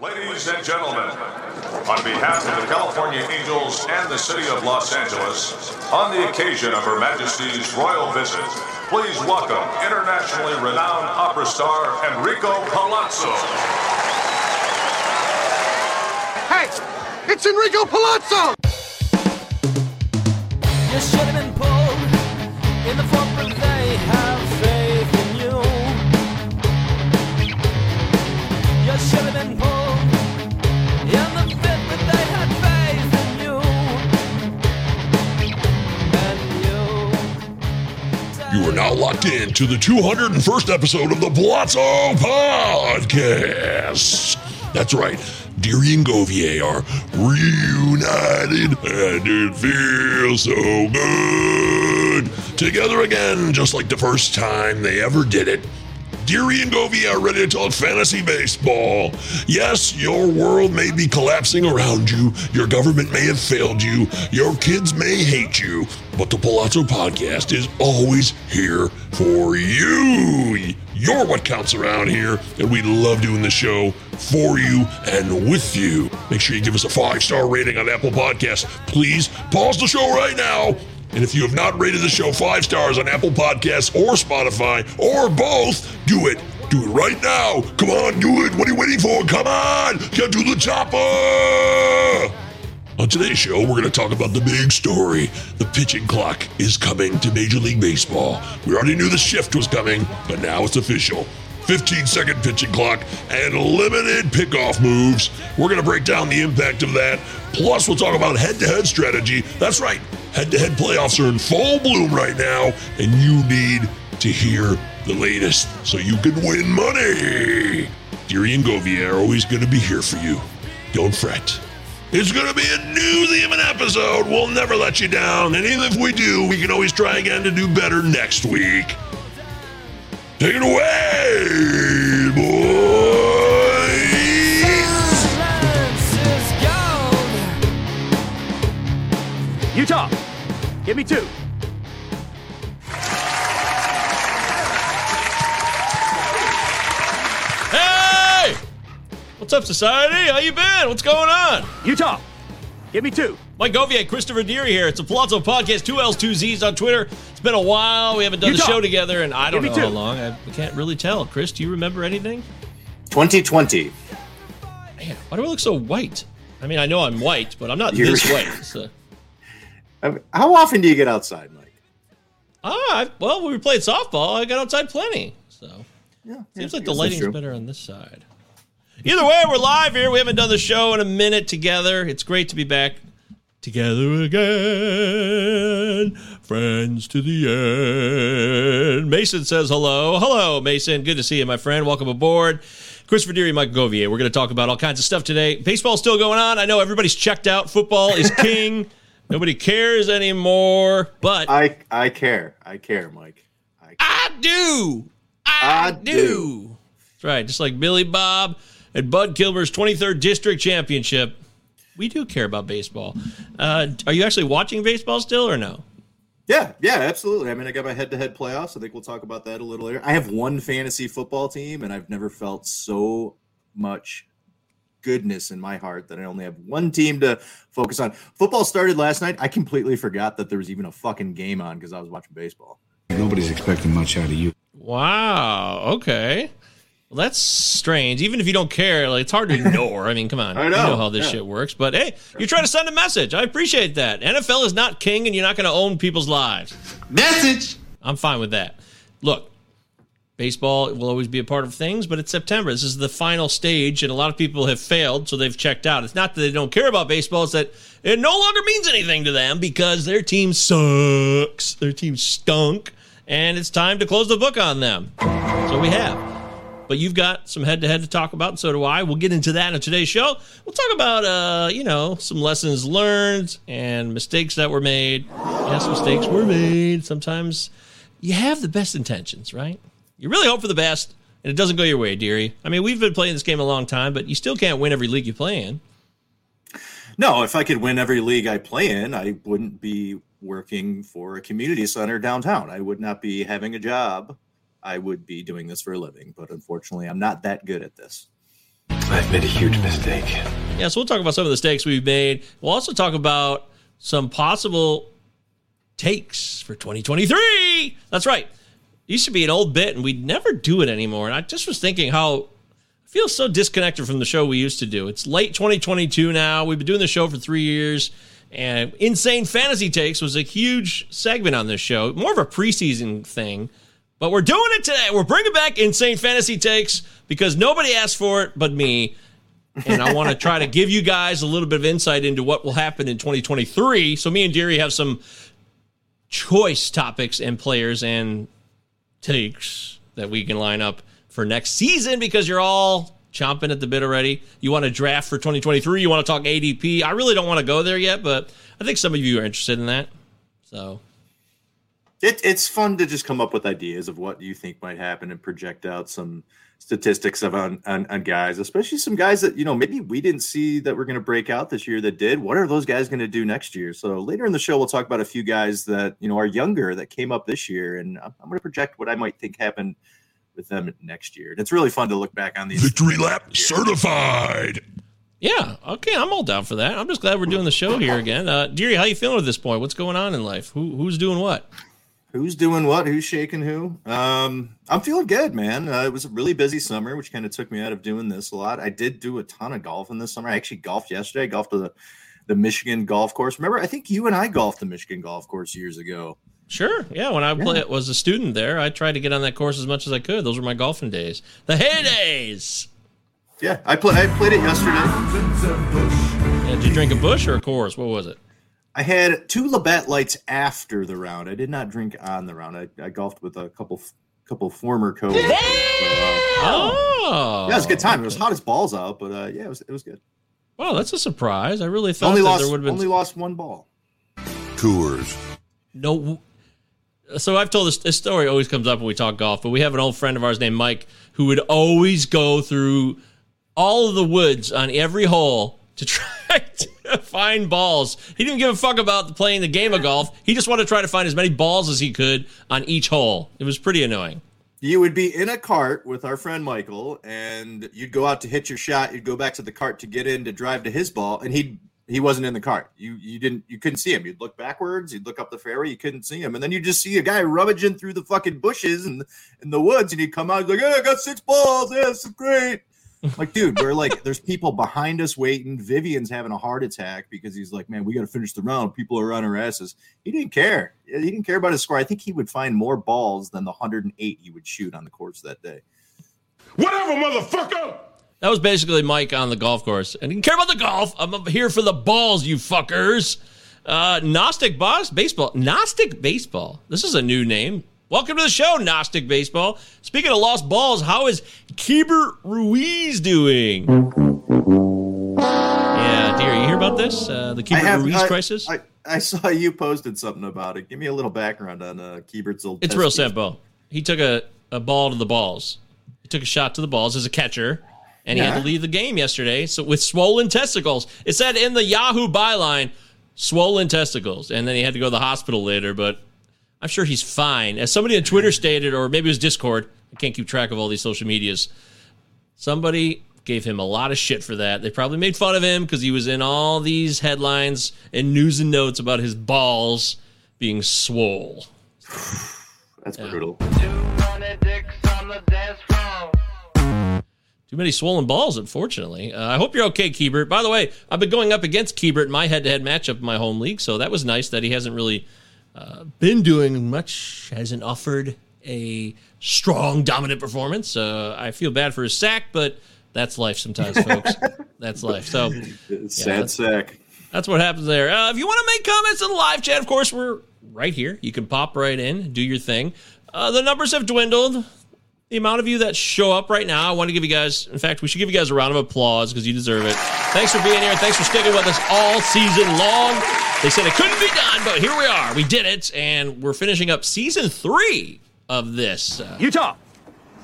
Ladies and gentlemen, on behalf of the California Angels and the City of Los Angeles, on the occasion of Her Majesty's royal visit, please welcome internationally renowned opera star Enrico Palazzo. Hey, it's Enrico Palazzo! You should have been pulled in the front, but they have faith in you. You should have been pulled you. Are now locked in to the 201st episode of the Palazzo Podcast. That's right. Deary and Govier are reunited, and it feels so good. Together again, just like the first time they ever did it. Deary and Govey are ready to talk fantasy baseball. Yes, your world may be collapsing around you. Your government may have failed you. Your kids may hate you. But the Palazzo Podcast is always here for you. You're what counts around here, and we love doing the show for you and with you. Make sure you give us a five star rating on Apple Podcasts. Please pause the show right now. And if you have not rated the show five stars on Apple Podcasts or Spotify or both, do it. Do it right now. Come on, do it. What are you waiting for? Come on. Get to the chopper. On today's show, we're going to talk about the big story. The pitching clock is coming to Major League Baseball. We already knew the shift was coming, but now it's official. 15 second pitching clock and limited pickoff moves. We're going to break down the impact of that. Plus, we'll talk about head to head strategy. That's right, head to head playoffs are in full bloom right now, and you need to hear the latest so you can win money. Deary and Govier are always going to be here for you. Don't fret. It's going to be a newsy of an episode. We'll never let you down. And even if we do, we can always try again to do better next week. Take it away, Utah, give me two. Hey! What's up, society? How you been? What's going on? Utah, give me two. Mike Govier, Christopher Deary here. It's a Palazzo Podcast, two L's, two Z's on Twitter. It's been a while. We haven't done Utah. the show together, and I don't know me how long. I can't really tell. Chris, do you remember anything? 2020. Man, why do I look so white? I mean, I know I'm white, but I'm not You're- this white. So. How often do you get outside, Mike? Ah, well, when we played softball, I got outside plenty. So Yeah, seems like the I guess that's lighting's better on this side. Either way, we're live here. We haven't done the show in a minute together. It's great to be back together again. Friends to the end. Mason says hello. Hello, Mason. Good to see you, my friend. Welcome aboard. Christopher Deary, Mike Govier. We're going to talk about all kinds of stuff today. Baseball's still going on. I know everybody's checked out. Football is king. Nobody cares anymore, but I I care. I care, Mike. I, I do. I, I do. do. That's right. Just like Billy Bob and Bud Kilmer's 23rd District Championship. We do care about baseball. Uh, are you actually watching baseball still or no? yeah, yeah, absolutely. I mean, I got my head-to-head playoffs. I think we'll talk about that a little later. I have one fantasy football team, and I've never felt so much goodness in my heart that I only have one team to focus on. Football started last night. I completely forgot that there was even a fucking game on because I was watching baseball. Nobody's expecting much out of you. Wow. Okay. Well, that's strange. Even if you don't care, like it's hard to ignore. I mean, come on. I You know, know how this yeah. shit works. But hey, you're trying to send a message. I appreciate that. NFL is not king, and you're not going to own people's lives. Message. I'm fine with that. Look, baseball will always be a part of things, but it's September. This is the final stage, and a lot of people have failed, so they've checked out. It's not that they don't care about baseball, it's that it no longer means anything to them because their team sucks. Their team stunk, and it's time to close the book on them. So we have. but you've got some head to head to talk about, and so do I. We'll get into that in today's show. We'll talk about, uh, you know, some lessons learned and mistakes that were made. Yes, mistakes were made. Sometimes you have the best intentions, right? You really hope for the best, and it doesn't go your way, dearie. I mean, we've been playing this game a long time, but you still can't win every league you play in. No, if I could win every league I play in, I wouldn't be working for a community center downtown. I would not be having a job. I would be doing this for a living. But unfortunately, I'm not that good at this. I've made a huge mistake. Yeah, so we'll talk about some of the mistakes we've made. We'll also talk about some possible takes for 2023. That's right. Used to be an old bit, and we'd never do it anymore. And I just was thinking how I feel so disconnected from the show we used to do. It's late 2022 now. We've been doing the show for three years. And Insane Fantasy Takes was a huge segment on this show, more of a preseason thing. But we're doing it today. We're bringing back Insane Fantasy Takes because nobody asked for it but me. And I want to try to give you guys a little bit of insight into what will happen in 2023. So me and Deary have some choice topics and players and takes that we can line up for next season because you're all chomping at the bit already. You want to draft for 2023, you want to talk ADP. I really don't want to go there yet, but I think some of you are interested in that. So It, it's fun to just come up with ideas of what you think might happen and project out some statistics of on, on, on guys, especially some guys that you know maybe we didn't see that were going to break out this year that did. What are those guys going to do next year? So later in the show, we'll talk about a few guys that you know are younger that came up this year, and I'm, I'm going to project what I might think happened with them next year. And it's really fun to look back on these. Victory lap certified. yeah, okay, I'm all down for that. I'm just glad we're doing the show here again. Uh, Deary, how you feeling at this point? What's going on in life? Who who's doing what? Who's doing what? Who's shaking who? Um, I'm feeling good, man. Uh, it was a really busy summer, which kind of took me out of doing this a lot. I did do a ton of golfing this summer. I actually golfed yesterday. I golfed to the, the Michigan golf Coors. Remember, I think you and I golfed the Michigan golf course years ago. Sure. Yeah, when I play, was a student there, I tried to get on that course as much as I could. Those were my golfing days. The heydays. Yeah, I, play, I played it yesterday. Yeah, did you drink a Busch or a course? What was it? I had two Labatt lights after the round. I did not drink on the round. I, I golfed with a couple couple former co. So, uh, Oh. yeah, it was a good time. It was hot as balls out, but uh, yeah, it was it was good. Well, that's a surprise. I really thought Only that lost there would have been only lost one ball. Coors. no. So I've told this, this story always comes up when we talk golf, but we have an old friend of ours named Mike who would always go through all of the woods on every hole to try to find balls. He didn't give a fuck about playing the game of golf. He just wanted to try to find as many balls as he could on each hole. It was pretty annoying. You would be in a cart with our friend Michael, and you'd go out to hit your shot. You'd go back to the cart to get in to drive to his ball, and he he wasn't in the cart. You you didn't you couldn't see him. You'd look backwards. You'd look up the fairway. You couldn't see him, and then you just see a guy rummaging through the fucking bushes and in the woods, and he'd come out like, "Hey, I got six balls. Yeah, this is great." Like, dude, we're like, there's people behind us waiting. Vivian's having a heart attack because he's like, man, we got to finish the round. People are on our asses. He didn't care. He didn't care about his score. I think he would find more balls than the 108 he would shoot on the course that day. Whatever, motherfucker! That was basically Mike on the golf course. And he didn't care about the golf. I'm here for the balls, you fuckers. Uh, Gnostic Boss Baseball. Gnostic Baseball. This is a new name. Welcome to the show, Gnostic Baseball. Speaking of lost balls, how is Keibert Ruiz doing? Yeah, dear, you hear about this? Uh, the Keibert Ruiz I, crisis? I, I saw you posted something about it. Give me a little background on uh, Keibert's old. It's real simple. He took a, a ball to the balls. He took a shot to the balls as a catcher, and he had to leave the game yesterday. So with swollen testicles, it said in the Yahoo byline, swollen testicles, and then he had to go to the hospital later. But I'm sure he's fine. As somebody on Twitter stated, or maybe it was Discord. I can't keep track of all these social medias. Somebody gave him a lot of shit for that. They probably made fun of him because he was in all these headlines and news and notes about his balls being swole. That's brutal. Too many swollen balls, unfortunately. Uh, I hope you're okay, Keibert. By the way, I've been going up against Keibert in my head-to-head matchup in my home league, so that was nice that he hasn't really uh, been doing much, hasn't offered a strong, dominant performance. Uh, I feel bad for his sack, but that's life sometimes, folks. that's life. So Sad that's- sack. that's what happens there. Uh, if you want to make comments in the live chat, of course, we're right here. You can pop right in, do your thing. Uh, the numbers have dwindled. The amount of you that show up right now. I want to give you guys, in fact, we should give you guys a round of applause because you deserve it. Thanks for being here. Thanks for sticking with us all season long. They said it couldn't be done, but here we are. We did it, and we're finishing up season three of this. Uh, Utah.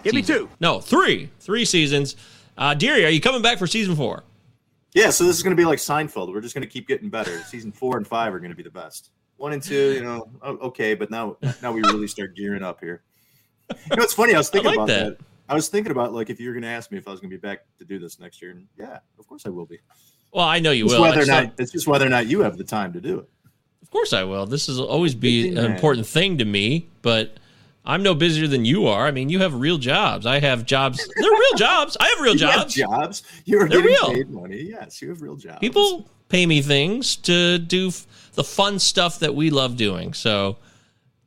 Give me two. No, three. Three seasons. Uh, Deary, are you coming back for season four? Yeah, so this is going to be like Seinfeld. We're just going to keep getting better. Season four and five are going to be the best. One and two, you know, okay, but now now we really start gearing up here. You know, it's funny. I was thinking like about that. that. I was thinking about like if you were going to ask me if I was going to be back to do this next year, and yeah, of course I will be. Well, I know you It's will. Whether or not it's just whether or not you have the time to do it. Of course I will. This is always be an important thing to me, but I'm no busier than you are. I mean, you have real jobs. I have jobs. They're real jobs. I have real You have jobs. jobs. You are They're getting real. paid money. Yes, you have real jobs. People pay me things to do f- the fun stuff that we love doing. So,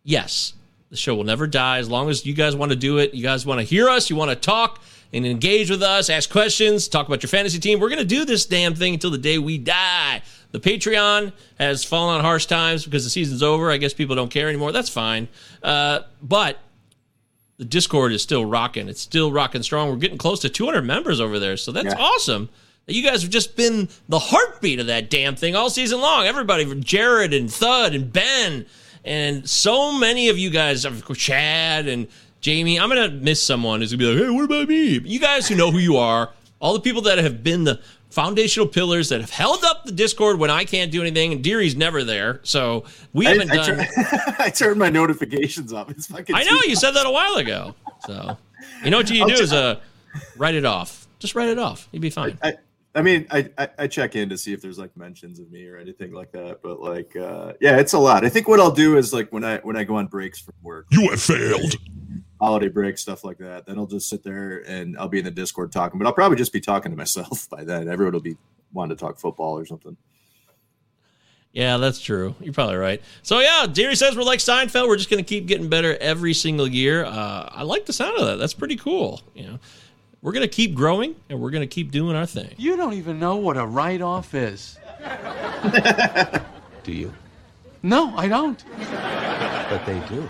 yes, the show will never die as long as you guys want to do it. You guys want to hear us. You want to talk and engage with us, ask questions, talk about your fantasy team. We're going to do this damn thing until the day we die. The Patreon has fallen on harsh times because the season's over. I guess people don't care anymore. That's fine. Uh, but the Discord is still rocking. It's still rocking strong. We're getting close to 200 members over there. So that's Yeah. awesome. You guys have just been the heartbeat of that damn thing all season long. Everybody, from Jared and Thud and Ben, and so many of you guys, of Chad and Jamie. I'm gonna miss someone who's gonna be like, "Hey, what about me?" But you guys who know who you are, all the people that have been the foundational pillars that have held up the Discord when I can't do anything, and Deary's never there, so we I, haven't I, done. turn, I turned my notifications off. It's fucking. I know you said that a while ago. So you know what you I'll do is uh, write it off. Just write it off. You'd be fine. I, I mean, I, I I check in to see if there's like mentions of me or anything like that, but like, uh, yeah, it's a lot. I think what I'll do is like when I when I go on breaks from work, You have failed. holiday break stuff like that, then I'll just sit there and I'll be in the Discord talking, but I'll probably just be talking to myself by then. Everyone will be wanting to talk football or something. Yeah, that's true. You're probably right. So yeah, Deary says we're like Seinfeld. We're just going to keep getting better every single year. Uh, I like the sound of that. That's pretty cool. You know, we're going to keep growing and we're going to keep doing our thing. You don't even know what a write off is. Do you? No, I don't. But they do.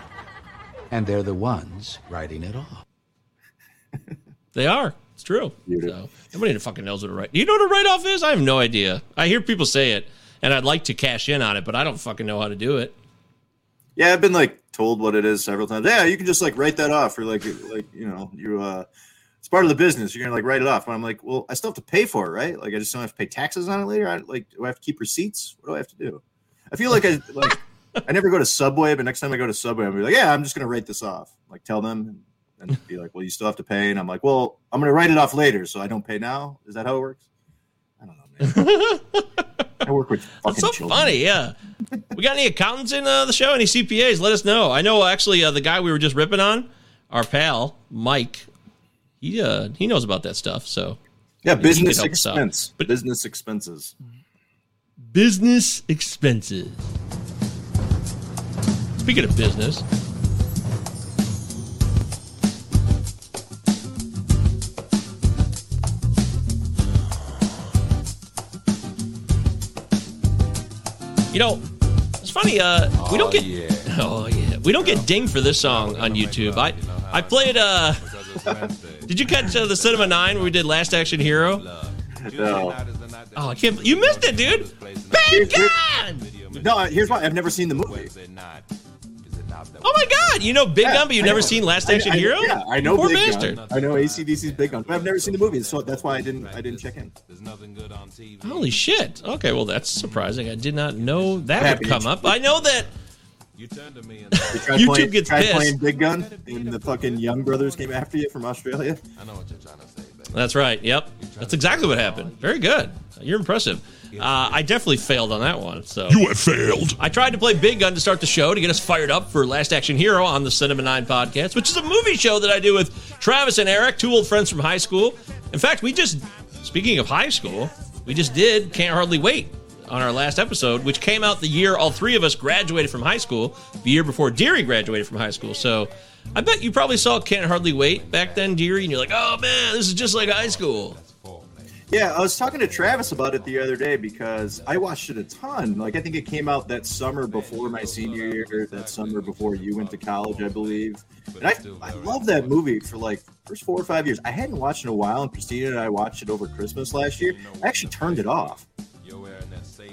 And they're the ones writing it off. They are. It's true. So nobody fucking knows what a write. You know what a write off is? I have no idea. I hear people say it, and I'd like to cash in on it, but I don't fucking know how to do it. Yeah, I've been like told what it is several times. Yeah, you can just like write that off or like like you know you uh it's part of the business. You're gonna like write it off. And I'm like, well, I still have to pay for it, right? Like I just don't have to pay taxes on it later. I like do I have to keep receipts? What do I have to do? I feel like I like I never go to Subway, but next time I go to Subway, I'm gonna be like, yeah, I'm just gonna write this off. Like tell them and be like, well, you still have to pay. And I'm like, well, I'm gonna write it off later, so I don't pay now. Is that how it works? I don't know, man. I work with fucking That's so children. funny, yeah. we got any accountants in uh, the show? Any CPAs? Let us know. I know actually uh, the guy we were just ripping on, our pal Mike. He uh, he knows about that stuff. So Yeah, maybe he could business help us out. expense. business expenses. business expenses. Speaking of business, you know, it's funny. Uh, we don't get. Oh yeah, we don't get dinged for this song on YouTube. I I played. Uh, did you catch uh, the Cinema Nine where we did Last Action Hero? No. Oh, I can't. You missed it, dude. Big Gun. No, here's why I've never seen the movie. Oh my God! You know Big Gun, but you've I never know. seen Last Action I- Hero? Yeah, I know Poor Big bastard. Gun. I know ACDC's Big Gun, but I've never seen the movie, so that's why I didn't. I didn't check in. Holy shit! Okay, well that's surprising. I did not know that Happy would come up. I know that You turned to me tried YouTube playing, gets tried pissed. playing Big Gun, and the fucking Young Brothers came after you from Australia. I know what you're trying to say. Baby. That's right. Yep, that's exactly what happened. Very good. You're impressive. Uh, I definitely failed on that one. So You have failed. I tried to play Big Gun to start the show to get us fired up for Last Action Hero on the Cinema 9 podcast, which is a movie show that I do with Travis and Eric, two old friends from high school. In fact, we just, speaking of high school, we just did Can't Hardly Wait on our last episode, which came out the year all three of us graduated from high school, the year before Deary graduated from high school. So I bet you probably saw Can't Hardly Wait back then, Deary, and you're like, oh man, this is just like high school. Yeah, I was talking to Travis about it the other day because I watched it a ton. Like I think it came out that summer before my senior year, that summer before you went to college, I believe. And I, I love that movie for like first four or five years. I hadn't watched in a while, and Christina and I watched it over Christmas last year. I actually turned it off.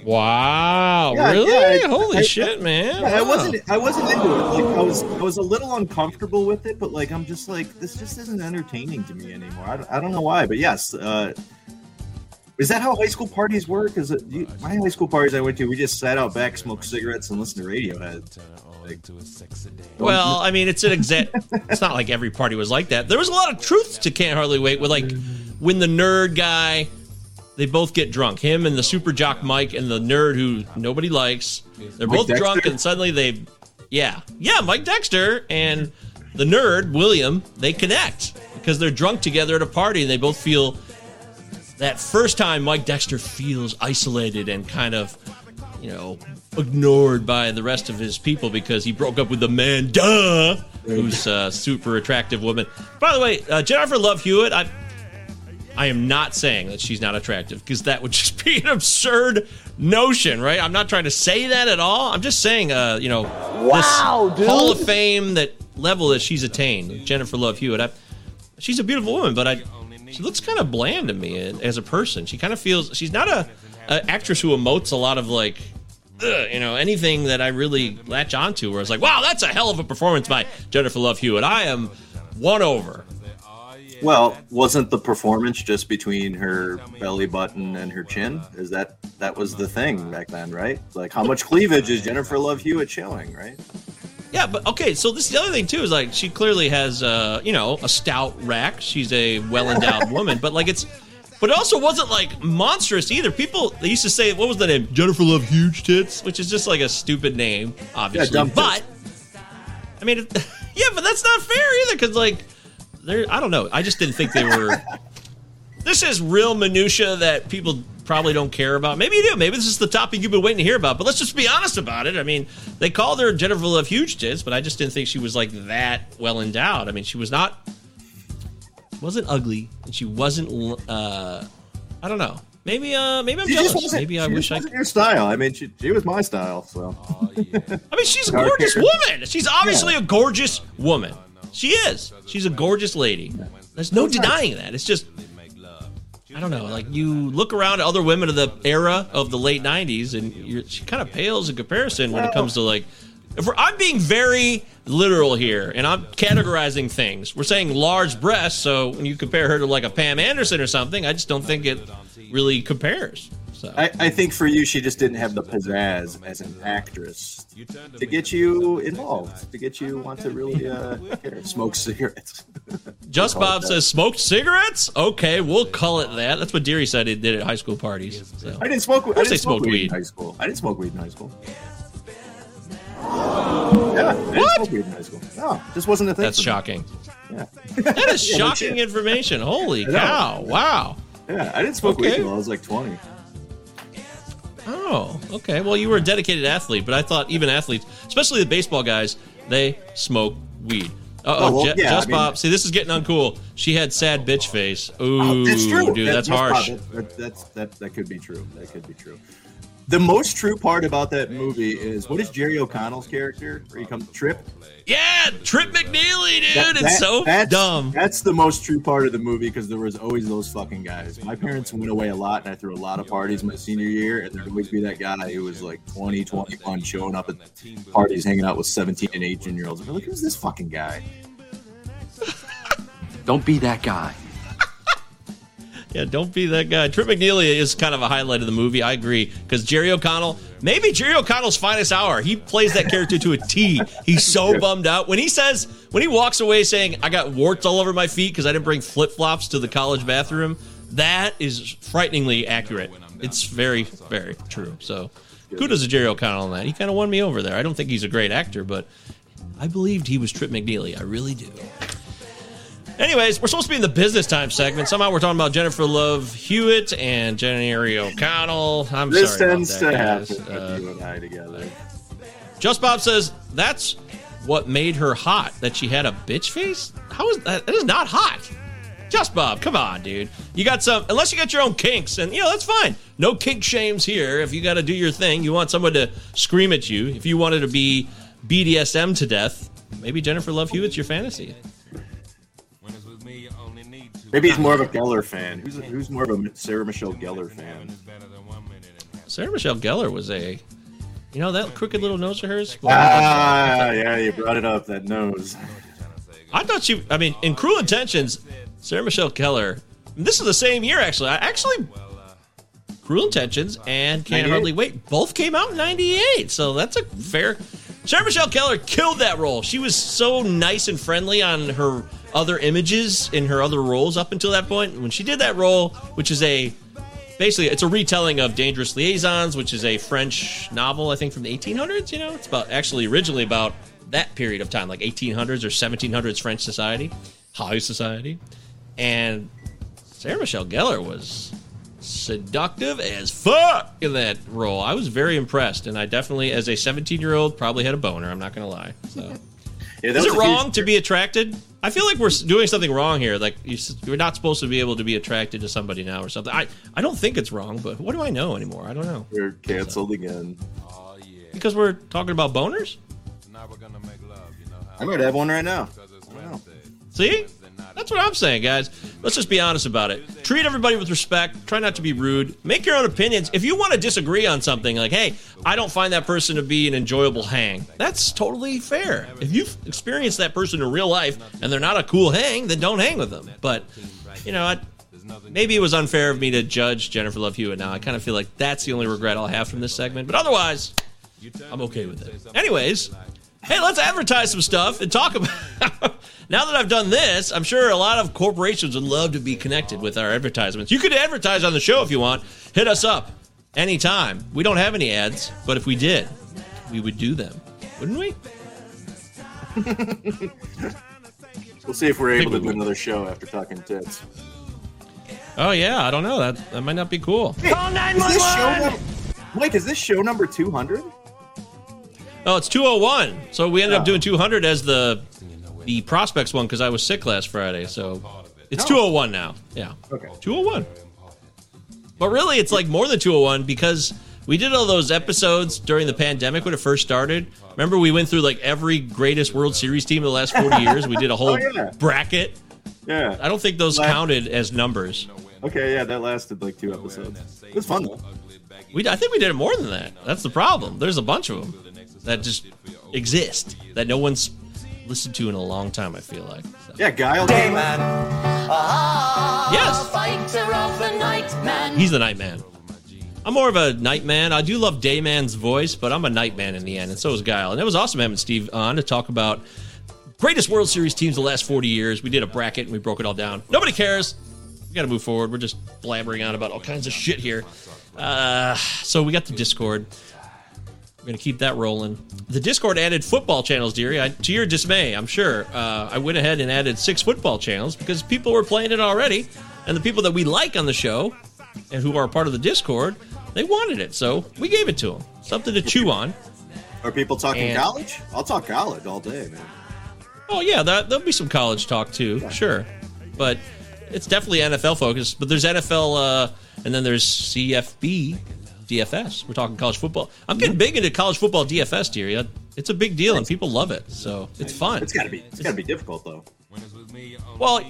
Wow, Yeah, really? yeah, Holy I- shit, man! Yeah, I wasn't I wasn't into it. Like I was I was a little uncomfortable with it, but like I'm just like this just isn't entertaining to me anymore. I don't, I don't know why, but yes, uh is that how high school parties work? Is it you, my high school parties I went to? We just sat out back, smoked cigarettes, and listened to Radiohead. Like, Well, I mean, it's an exact. it's not like every party was like that. There was a lot of truth to Can't Hardly Wait. With like when the nerd guy, they both get drunk. Him and the super jock Mike and the nerd who nobody likes. They're Mike both drunk, Dexter? and suddenly they, yeah, yeah, Mike Dexter and the nerd William, they connect because they're drunk together at a party, and they both feel that first time Mike Dexter feels isolated and kind of, you know, ignored by the rest of his people because he broke up with Amanda, who's a super attractive woman. By the way, uh, Jennifer Love Hewitt, I, I am not saying that she's not attractive because that would just be an absurd notion, right? I'm not trying to say that at all. I'm just saying, uh, you know, Wow, this dude. Hall of Fame that level that she's attained, Jennifer Love Hewitt. I, she's a beautiful woman, but I, she looks kind of bland to me as a person. She kind of feels she's not a, a actress who emotes a lot of like, ugh, you know, anything that I really latch onto. Where it's like, wow, that's a hell of a performance by Jennifer Love Hewitt. I am won over. Well, wasn't the performance just between her belly button and her chin? Is that that was the thing back then, right? Like how much cleavage is Jennifer Love Hewitt showing, right? Yeah, but okay. So this is the other thing too is like she clearly has, uh, you know, a stout rack. She's a well endowed woman, but like it's, but it also wasn't like monstrous either. People they used to say, what was the name? Jennifer Love Huge Tits, which is just like a stupid name, obviously. dumb tits. but I mean, it, yeah, but that's not fair either because like they're, I don't know. I just didn't think they were. this is real minutia that people probably don't care about. Maybe you do. Maybe this is the topic you've been waiting to hear about. But let's just be honest about it. I mean, they called her Jennifer Love Huge Tits, but I just didn't think she was like that well endowed. I mean, she was not wasn't ugly, and she wasn't. uh I don't know. Maybe uh maybe I'm She jealous. wasn't- Maybe I she wish just I. wasn't your style. I mean, she, she was my style. So I mean, she's a gorgeous woman. She's obviously a gorgeous woman. She is. She's a gorgeous lady. There's no denying that. It's just, I don't know. Like you look around at other women of the era of the late '90s, and she kind of pales in comparison when it comes to like. I'm being very literal here, and I'm categorizing things. We're saying large breasts, so when you compare her to like a Pam Anderson or something, I just don't think it really compares. So I, I think for you, she just didn't have the pizzazz as an actress to get you involved, to get you want to really uh, care, smoke cigarettes. Just Bob says smoked cigarettes. Okay, we'll call it that. That's what Deary said he did at high school parties. So. I didn't smoke. I didn't they smoke weed, weed. in high school. I didn't smoke weed in high school. Yeah, I didn't smoke weed in high school. No, this wasn't a thing. That's shocking. Yeah, That is Yeah, shocking information. Holy cow! Wow. yeah. I didn't smoke weed until I was like twenty. Oh, okay. Well, you were a dedicated athlete, but I thought even athletes, especially the baseball guys, they smoke weed. Uh oh, Oh, well, yeah, Just I mean- Bob. See, this is getting uncool. She had sad bitch face. Ooh, Oh, that's true, dude, That- that's harsh. prob- That, that's that. That could be true. That could be true. The most true part about that movie is what is Jerry O'Connell's character? Where he comes Trip. Yeah, Trip McNeely, dude. That- it's so that's, dumb. That's the most true part of the movie because there was always those fucking guys. My parents went away a lot, and I threw a lot of parties my senior year, and there'd always be that guy who was like 20, 21, showing up at parties, hanging out with 17 and 18 year olds. We're like, who's this fucking guy? Don't be that guy. Yeah, don't be that guy. Trip McNeely is kind of a highlight of the movie. I agree because Jerry O'Connell, maybe Jerry O'Connell's finest hour. He plays that character to a T. He's so bummed out when he says when he walks away saying, "I got warts all over my feet because I didn't bring flip flops to the college bathroom." That is frighteningly accurate. It's very, very true. So, kudos to Jerry O'Connell on that. He kind of won me over there. I don't think he's a great actor, but I believed he was Trip McNeely. I really do. Anyways, we're supposed to be in the business time segment. Somehow we're talking about Jennifer Love Hewitt and Jenny O'Connell. I'm this sorry tends about to that, guys. happen Uh, you and I together. Just Bob says that's what made her hot. That she had a bitch face. How is that? That is not hot. Just Bob, come on, dude. You got some, unless you got your own kinks, and you know that's fine. No kink shames here. If you got to do your thing, you want someone to scream at you. If you wanted to be BDSM to death, maybe Jennifer Love Hewitt's your fantasy. Maybe he's more of a Gellar fan. Who's who's more of a Sarah Michelle Gellar fan? Sarah Michelle Gellar was a, you know, that crooked little nose of hers. Ah, yeah, you brought it up. That nose. I thought she. I mean, in Cruel Intentions, Sarah Michelle Gellar. This is the same year, actually. I actually. Cruel Intentions and Can't 98? Hardly Wait both came out in '98, so that's a fair. Sarah Michelle Gellar killed that role. She was so nice and friendly on her other images in her other roles up until that point. When she did that role, which is a basically it's a retelling of Dangerous Liaisons, which is a French novel, I think from the 1800s. You know, it's about actually originally about that period of time, like 1800s or 1700s French society, high society, and Sarah Michelle Gellar was seductive as fuck in that role. I was very impressed, and I definitely, as a 17 year old, probably had a boner. I'm not gonna lie. So. Yeah, Is it huge- wrong to be attracted? I feel like we're doing something wrong here. Like you s- you're not supposed to be able to be attracted to somebody now or something. I, I don't think it's wrong, but what do I know anymore? I don't know. We're canceled again. Oh yeah. Because we're talking about boners? I might have one right now. Wow. See? That's what I'm saying, guys. Let's just be honest about it. Treat everybody with respect. Try not to be rude. Make your own opinions. If you want to disagree on something, like, hey, I don't find that person to be an enjoyable hang, that's totally fair. If you've experienced that person in real life and they're not a cool hang, then don't hang with them. But, you know, I, maybe it was unfair of me to judge Jennifer Love Hewitt now. I kind of feel like that's the only regret I'll have from this segment. But otherwise, I'm okay with it. Anyways, hey, let's advertise some stuff and talk about. now that I've done this, I'm sure a lot of corporations would love to be connected with our advertisements. You could advertise on the show if you want. Hit us up anytime. We don't have any ads, but if we did, we would do them, wouldn't we? We'll see if we're able to do another show after talking tits. Oh yeah, I don't know. That that might not be cool. Is this show num- Mike, is this show number 200? Oh, it's 201. So we ended up doing 200 as the the prospects one because I was sick last Friday. So it's 201 now. Yeah. Okay. 201. But really, it's like more than 201 because we did all those episodes during the pandemic when it first started. Remember, we went through like every greatest World Series team in the last 40 years. We did a whole Oh, yeah. bracket. Yeah. I don't think those Last- counted as numbers. Okay, yeah, that lasted like two episodes. It was fun though. We, I think we did it more than that. That's the problem. There's a bunch of them that just exist that no one's listened to in a long time. I feel like. So. Yeah, Guile. Dayman. Yes. Fighter of the night man. He's the night man. I'm more of a night man. I do love Dayman's voice, but I'm a night man in the end, and so is Guile. And it was awesome having Steve on to talk about greatest World Series teams the last 40 years. We did a bracket and we broke it all down. Nobody cares. We got to move forward. We're just blabbering on about all kinds of shit here. Uh, so we got the Discord. We're gonna keep that rolling. The Discord added football channels, dearie. I, to your dismay, I'm sure. Uh, I went ahead and added six football channels because people were playing it already, and the people that we like on the show and who are part of the Discord, they wanted it, so we gave it to them. Something to chew on. Are people talking And- college? I'll talk college all day, man. Oh yeah, that there'll be some college talk too, sure, but it's definitely NFL focused. But there's NFL, uh, and then there's CFB, DFS. We're talking college football. I'm getting big into college football DFS, dearie. It's a big deal, and people love it, so it's fun. It's gotta be. It's gotta be difficult though. Well,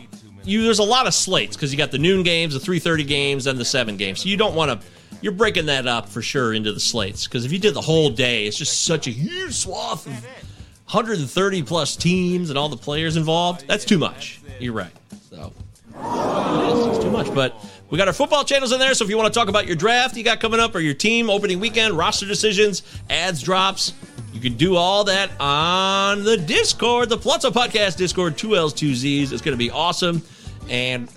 you there's a lot of slates because you got the noon games, the 3:30 games, and the seven games. So you don't want to. You're breaking that up for sure into the slates because if you did the whole day, it's just such a huge swath of 130 plus teams and all the players involved. That's too much. You're right. So it's too much. But we got our football channels in there. So if you want to talk about your draft you got coming up or your team opening weekend, roster decisions, adds drops, you can do all that on the Discord, the Palazzo Podcast Discord, two L's, two Z's. It's going to be awesome. And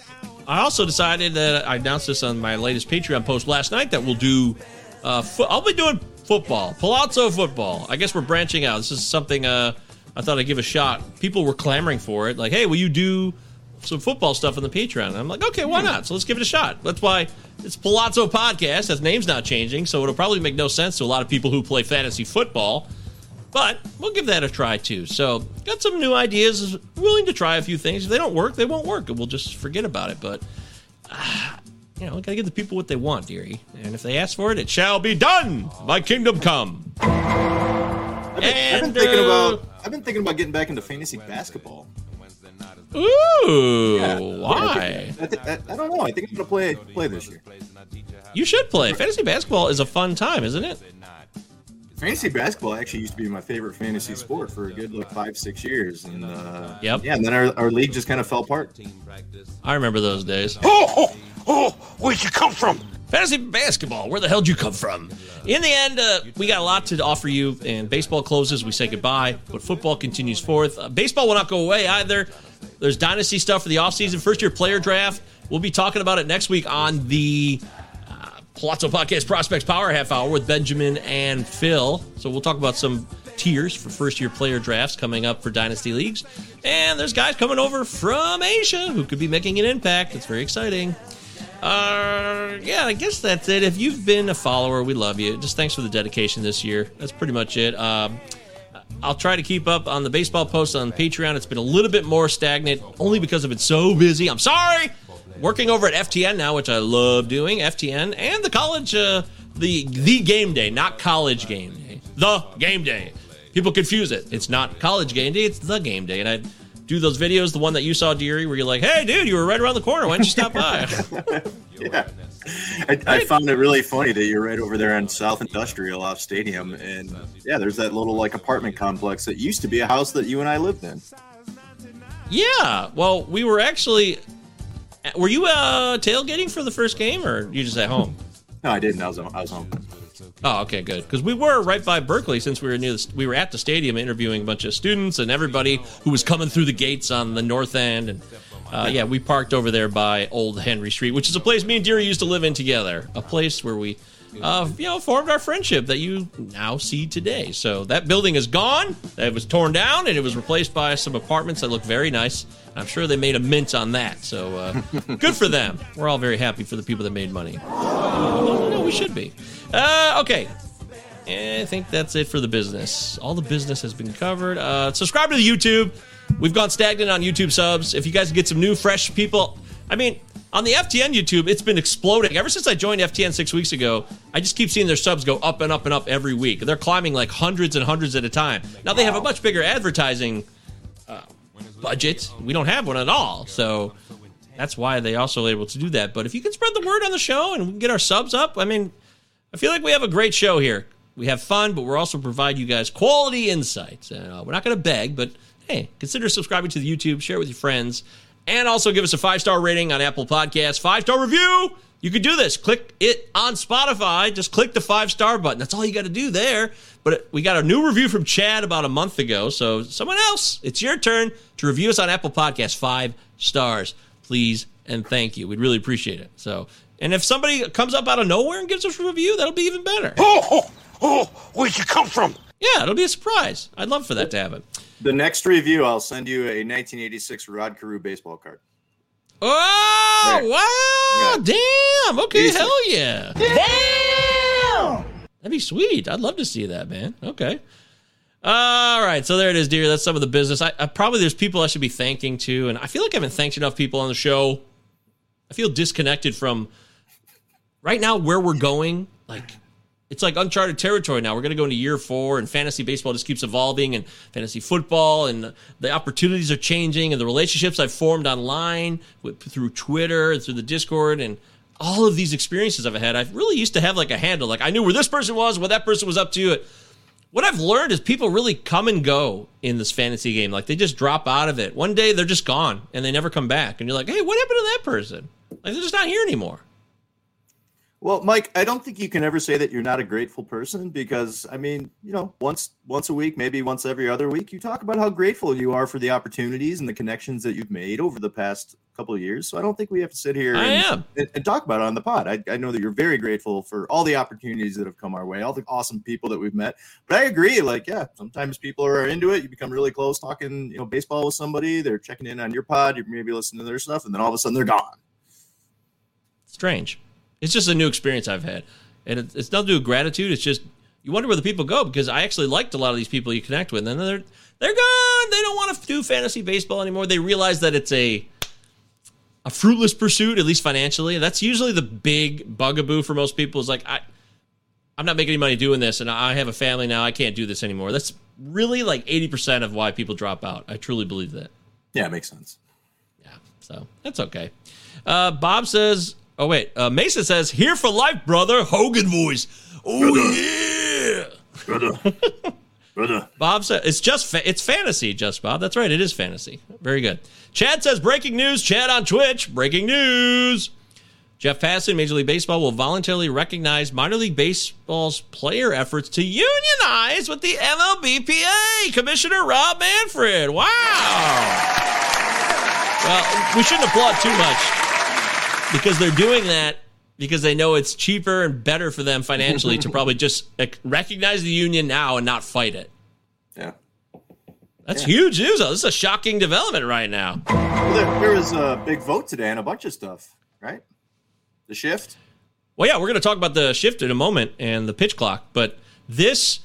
I also decided that I announced this on my latest Patreon post last night that we'll do. Uh, fo- I'll be doing football, Palazzo football. I guess we're branching out. This is something uh, I thought I'd give a shot. People were clamoring for it, like, "Hey, will you do some football stuff on the Patreon?" And I'm like, "Okay, why not? So let's give it a shot." That's why it's Palazzo Podcast. That name's not changing, so it'll probably make no sense to a lot of people who play fantasy football. But we'll give that a try too. So, got some new ideas. Willing to try a few things. If they don't work, they won't work, and we'll just forget about it. But, uh, you know, gotta give the people what they want, dearie. And if they ask for it, it shall be done. My kingdom come. I've been, I've been thinking uh, about I've been thinking about getting back into fantasy basketball. Ooh, Yeah. why? I, thi- I, I don't know. I think I'm gonna play play this year. You should play. Fantasy basketball is a fun time, isn't it? Fantasy basketball actually used to be my favorite fantasy sport for a good like five six years, and uh, Yep. yeah, and then our, our league just kind of fell apart. I remember those days. Oh, oh, oh, where'd you come from? Fantasy basketball, where the hell did you come from? In the end, uh, we got a lot to offer you, and baseball closes, we say goodbye, but football continues forth. Uh, baseball will not go away either. There's dynasty stuff for the offseason, first year player draft. We'll be talking about it next week on the uh, Palazzo Podcast Prospects Power Half Hour with Benjamin and Phil. So we'll talk about some tiers for first year player drafts coming up for dynasty leagues. And there's guys coming over from Asia who could be making an impact. It's very exciting. Uh, yeah, I guess that's it. If you've been a follower, we love you. Just thanks for the dedication this year. That's pretty much it. Um, I'll try to keep up on the baseball posts on Patreon. It's been a little bit more stagnant, only because I've been so busy. I'm sorry. Working over at FTN now, which I love doing. FTN and the college, uh, the the game day, not college game day. The game day. People confuse it. It's not college game day. It's the game day, and I do those videos. The one that you saw, Deary, where you're like, "Hey, dude, you were right around the corner. Why didn't you stop by?" Yeah, I, I found it really funny that you're right over there on South Industrial off Stadium, and yeah, there's that little like apartment complex that used to be a house that you and I lived in. Yeah. Well, we were actually. Were you uh, tailgating for the first game, or you just at home? No, I didn't. I was I was home. Oh, okay, good. Because we were right by Berkeley, since we were near. The, we were at the stadium interviewing a bunch of students and everybody who was coming through the gates on the north end. And uh, yeah, we parked over there by Old Henry Street, which is a place me and Deary used to live in together. A place where we, uh, you know, formed our friendship that you now see today. So that building is gone. It was torn down and it was replaced by some apartments that look very nice. I'm sure they made a mint on that. So uh, good for them. We're all very happy for the people that made money. No, we should be. Uh, okay. I think that's it for the business. All the business has been covered. Uh, subscribe to the YouTube. We've gone stagnant on YouTube subs. If you guys get some new, fresh people, I mean, on the FTN YouTube, it's been exploding. Ever since I joined FTN six weeks ago, I just keep seeing their subs go up and up and up every week. They're climbing like hundreds and hundreds at a time. Now they have a much bigger advertising uh, budget. We don't have one at all, so that's why they also are able to do that. But if you can spread the word on the show and we can get our subs up, I mean, I feel like we have a great show here. We have fun, but we're also provide you guys quality insights. Uh, we're not going to beg, but hey, consider subscribing to the YouTube, share it with your friends, and also give us a five star rating on Apple Podcasts, five star review. You could do this. Click it on Spotify. Just click the five star button. That's all you got to do there. But we got a new review from Chad about a month ago. So someone else, it's your turn to review us on Apple Podcasts. Five stars, please and thank you. We'd really appreciate it. So, and if somebody comes up out of nowhere and gives us a review, that'll be even better. Oh, oh, oh, where'd you come from? Yeah, it'll be a surprise. I'd love for that to happen. The next review, I'll send you a 1986 Rod Carew baseball card. Oh, wow. Damn. Okay, Easy. hell yeah. Damn. That'd be sweet. I'd love to see that, man. Okay. All right, so there it is, dear. That's some of the business. I, I probably there's people I should be thanking too, and I feel like I haven't thanked enough people on the show. I feel disconnected from right now where we're going. Like it's like uncharted territory now. We're going to go into year four, and fantasy baseball just keeps evolving, and fantasy football, and the opportunities are changing, and the relationships I've formed online with, through Twitter and through the Discord, and all of these experiences I've had. I really used to have like a handle, like I knew where this person was, what that person was up to. What I've learned is people really come and go in this fantasy game. Like they just drop out of it. One day they're just gone, and they never come back, and you're like, hey, what happened to that person? Like they're just not here anymore. Well, Mike, I don't think you can ever say that you're not a grateful person because I mean, you know, once once a week, maybe once every other week, you talk about how grateful you are for the opportunities and the connections that you've made over the past couple of years. So I don't think we have to sit here I and, am. and, and talk about it on the pod. I, I know that you're very grateful for all the opportunities that have come our way, all the awesome people that we've met. But I agree, like, yeah, sometimes people are into it. You become really close talking, you know, baseball with somebody. They're checking in on your pod. You're maybe listening to their stuff, and then all of a sudden they're gone. strange. It's just a new experience I've had, and it, it's nothing to do with gratitude. It's just you wonder where the people go because I actually liked a lot of these people you connect with, and then they're they're gone. They don't want to do fantasy baseball anymore. They realize that it's a a fruitless pursuit, at least financially. That's usually the big bugaboo for most people. Is like I, I'm not making any money doing this, and I have a family now. I can't do this anymore. That's really like 80 percent of why people drop out. I truly believe that. Yeah, it makes sense. Yeah, so that's okay. Uh, Bob says, "Oh wait," uh, Mason says, "Here for life, brother." Hogan voice. Oh yeah, brother. brother. Bob said, "It's just fa- it's fantasy, just Bob." That's right, it is fantasy. Very good. Chad says, "Breaking news." Chad on Twitch. Breaking news. Jeff Passan, Major League Baseball will voluntarily recognize minor league baseball's player efforts to unionize with the MLBPA. Commissioner Rob Manfred. Wow. Well, we shouldn't applaud too much because they're doing that because they know it's cheaper and better for them financially to probably just recognize the union now and not fight it. Yeah. That's yeah. huge news. This is a shocking development right now. Well, there, there was a big vote today on a bunch of stuff, right? The shift? Well, yeah, we're going to talk about the shift in a moment and the pitch clock, but this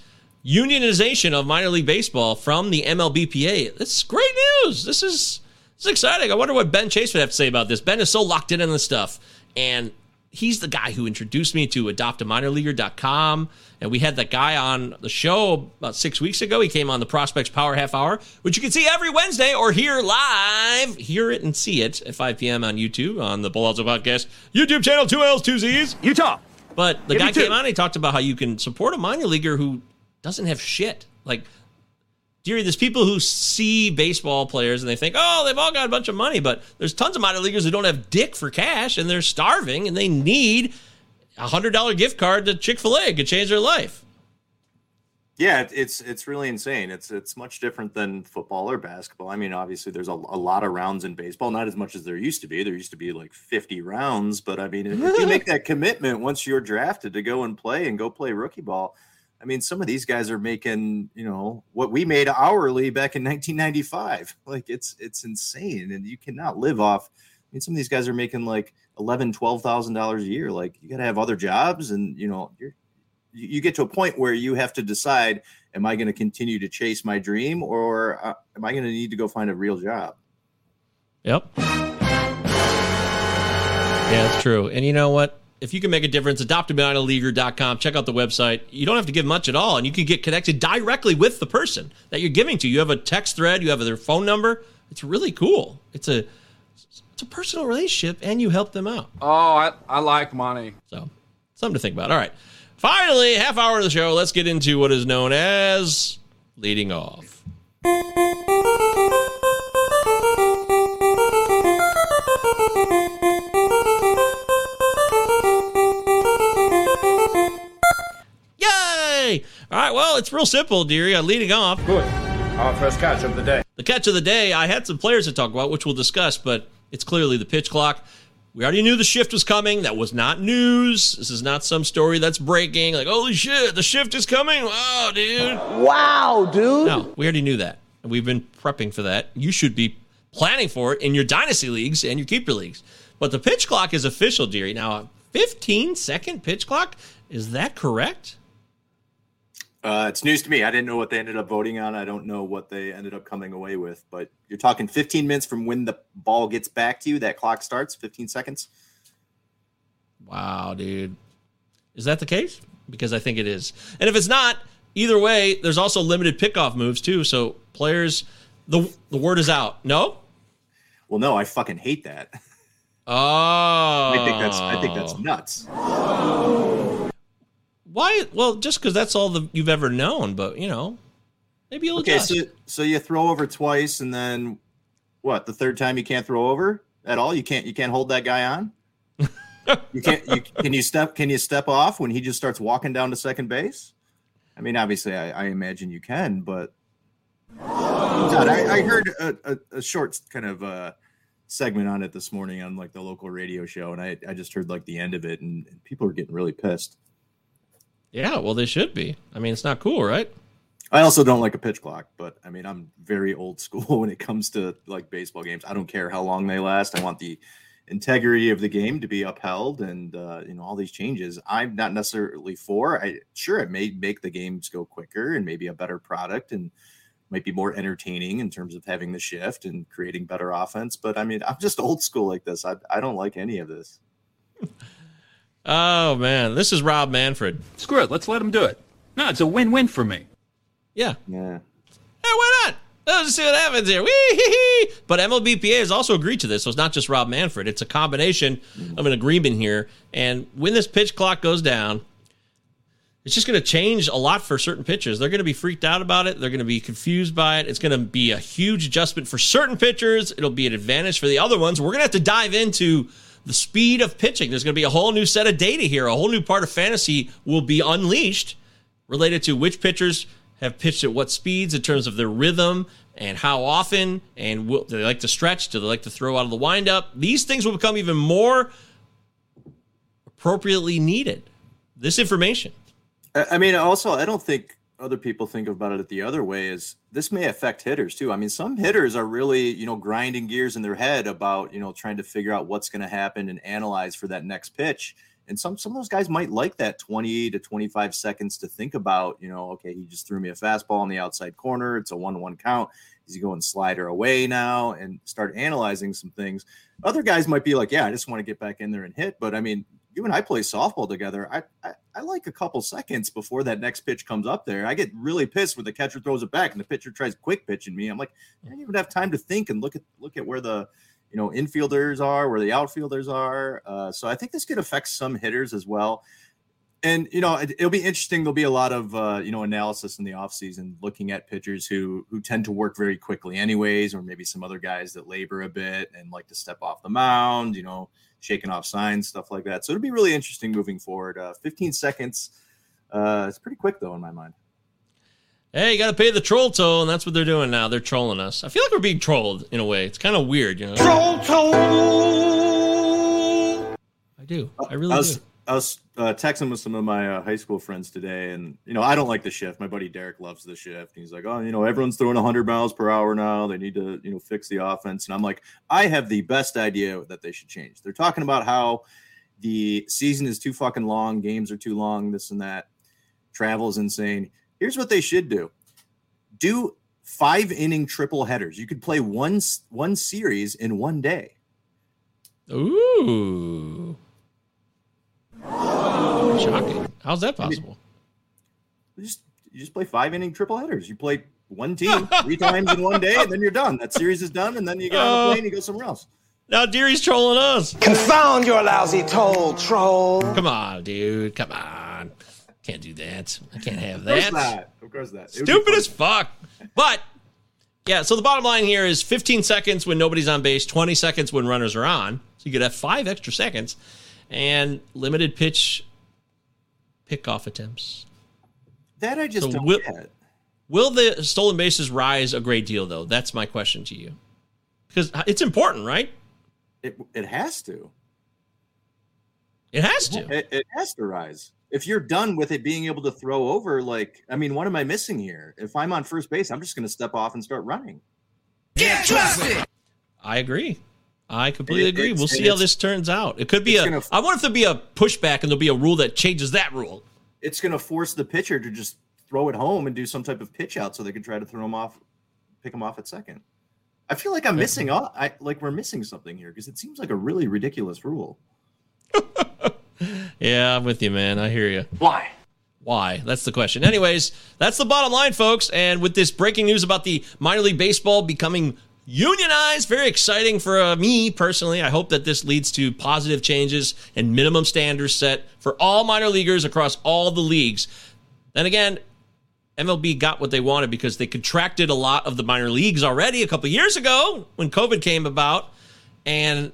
unionization of minor league baseball from the MLBPA, this is great news. This is is exciting. I wonder what Ben Chase would have to say about this. Ben is so locked in on this stuff, and he's the guy who introduced me to adoptaminorleaguer.com and we had that guy on the show about six weeks ago. He came on the Prospects Power Half Hour, which you can see every Wednesday or hear live. Hear it and see it at 5 p.m. on YouTube on the Palazzo Podcast YouTube channel, two L's, two Z's. Utah. But the Give guy came on and he talked about how you can support a minor leaguer who doesn't have shit. Like, Deary, there's people who see baseball players and they think, oh, they've all got a bunch of money, but there's tons of minor leaguers who don't have dick for cash and they're starving and they need a hundred dollar gift card to Chick Fil A could change their life. Yeah, it's it's really insane. It's it's much different than football or basketball. I mean, obviously, there's a, a lot of rounds in baseball, not as much as there used to be. There used to be like 50 rounds, but I mean, if you make that commitment once you're drafted to go and play and go play rookie ball, I mean, some of these guys are making you know what we made hourly back in 1995. Like it's it's insane, and you cannot live off. I mean, some of these guys are making like eleven, twelve thousand dollars a year. Like you got to have other jobs, and you know you're you get to a point where you have to decide: Am I going to continue to chase my dream, or uh, am I going to need to go find a real job? Yep. Yeah, that's true. And you know what? If you can make a difference, adoptaminorleaguer.com. Check out the website. You don't have to give much at all, and you can get connected directly with the person that you're giving to. You have a text thread, you have their phone number. It's really cool. It's a it's a personal relationship and you help them out. Oh, I, I like money. So, something to think about. All right. Finally, half hour of the show. Let's get into what is known as leading off. All right, well, it's real simple, dearie. Uh, leading off. Good. Our first catch of the day. The catch of the day, I had some players to talk about, which we'll discuss, but it's clearly the pitch clock. We already knew the shift was coming. That was not news. This is not some story that's breaking. Like, holy shit, the shift is coming. Wow, dude. Wow, dude. No, we already knew that. And we've been prepping for that. You should be planning for it in your dynasty leagues and your keeper leagues. But the pitch clock is official, dearie. Now, a 15 second pitch clock, is that correct? Uh, it's news to me. I didn't know what they ended up voting on. I don't know what they ended up coming away with, but you're talking 15 minutes from when the ball gets back to you. That clock starts 15 seconds. Wow, dude. Is that the case? Because I think it is. And if it's not, either way, there's also limited pickoff moves too. So players, the the word is out. No. Well, no, I fucking hate that. Oh, I think that's I think that's nuts. Why? Well, just because that's all the, you've ever known, but you know, maybe you'll okay. adjust. So, so you throw over twice, and then what? The third time you can't throw over at all. You can't. You can't hold that guy on. you can't. You, can you step? Can you step off when he just starts walking down to second base? I mean, obviously, I, I imagine you can, but God, I, I heard a, a, a, short kind of uh, segment on it this morning on like the local radio show, and I, I just heard like the end of it, and, and people are getting really pissed. Yeah, well, they should be. I mean, it's not cool, right? I also don't like a pitch clock, but I mean, I'm very old school when it comes to like baseball games. I don't care how long they last. I want the integrity of the game to be upheld and uh, you know all these changes i'm not necessarily for i sure it may make the games go quicker and maybe a better product and might be more entertaining in terms of having the shift and creating better offense but i mean i'm just old school like this i, I don't like any of this Oh man, this is Rob Manfred. Screw it. Let's let him do it. No, it's a win-win for me. Yeah. Yeah. Hey, why not? Let's see what happens here. Wee-hee-hee. But MLBPA has also agreed to this, so it's not just Rob Manfred. It's a combination of an agreement here. And when this pitch clock goes down, it's just going to change a lot for certain pitchers. They're going to be freaked out about it. They're going to be confused by it. It's going to be a huge adjustment for certain pitchers. It'll be an advantage for the other ones. We're going to have to dive into the speed of pitching. There's going to be a whole new set of data here. A whole new part of fantasy will be unleashed related to which pitchers have pitched at what speeds in terms of their rhythm and how often and will, do they like to stretch? Do they like to throw out of the windup? These things will become even more appropriately needed. This information. I I mean, also, I don't think other people think about it the other way. Is this may affect hitters too? I mean, some hitters are really, you know, grinding gears in their head about, you know, trying to figure out what's going to happen and analyze for that next pitch. And some some of those guys might like that 20 to 25 seconds to think about, you know, okay, he just threw me a fastball on the outside corner. It's a one-one count. Is he going slider away now? And start analyzing some things. Other guys might be like, yeah, I just want to get back in there and hit. But I mean, you and I play softball together. I, I I like a couple seconds before that next pitch comes up there. I get really pissed when the catcher throws it back and the pitcher tries quick pitching me. I'm like, I don't even have time to think and look at look at where the you know infielders are, where the outfielders are. Uh, so I think this could affect some hitters as well. And you know, it, will be interesting. There'll be a lot of uh, you know analysis in the offseason looking at pitchers who who tend to work very quickly, anyways, or maybe some other guys that labor a bit and like to step off the mound. You know, shaking off signs, stuff like that. So it'll be really interesting moving forward. Uh, 15 seconds. Uh, it's pretty quick though in my mind. Hey, you got to pay the troll toll, and that's what they're doing now. They're trolling us. I feel like we're being trolled in a way. It's kind of weird, you know. Troll toll. I do. I really I was, do. I was uh, texting with some of my uh, high school friends today, and you know, I don't like the shift. My buddy Derek loves the shift. He's like, "Oh, you know, everyone's throwing 100 miles per hour now. They need to, you know, fix the offense." And I'm like, "I have the best idea that they should change." They're talking about how the season is too fucking long, games are too long, this and that. Travel is insane. Here's what they should do: do five inning triple headers. You could play one one series in one day. Ooh. Shocking. How's that possible? You just you just play five inning triple headers. You play one team three times in one day, and then you're done. That series is done, and then you get on Oh. the plane, you go somewhere else. Now Deary's trolling us. Confound your lousy toll, troll. Come on, dude. Come on. Can't do that. I can't have Of course that. Of course not. It would be Stupid as fuck. But yeah, so the bottom line here is 15 seconds when nobody's on base, 20 seconds when runners are on. So you could have five extra seconds and limited pitch pickoff attempts. that I just So don't will- get. Will the stolen bases rise a great deal though? That's my question to you. Because it's important, right? It it has to. It has to. It, it has to rise. If you're done with it being able to throw over, like I mean, what am I missing here? If I'm on first base, I'm just going to step off and start running. I agree. I completely It- agree. We'll see how this turns out. It could be it's a. gonna- I wonder if there'll be a pushback and there'll be a rule that changes that rule. It's going to force the pitcher to just throw it home and do some type of pitch out so they can try to throw him off, pick him off at second. I feel like I'm missing out. I like we're missing something here because it seems like a really ridiculous rule. Yeah, I'm with you, man. I hear you. Why? Why? That's the question. Anyways, that's the bottom line, folks. And with this breaking news about the minor league baseball becoming unionized, very exciting for uh, me personally. I hope that this leads to positive changes and minimum standards set for all minor leaguers across all the leagues. Then again, MLB got what they wanted because they contracted a lot of the minor leagues already a couple years ago when COVID came about. And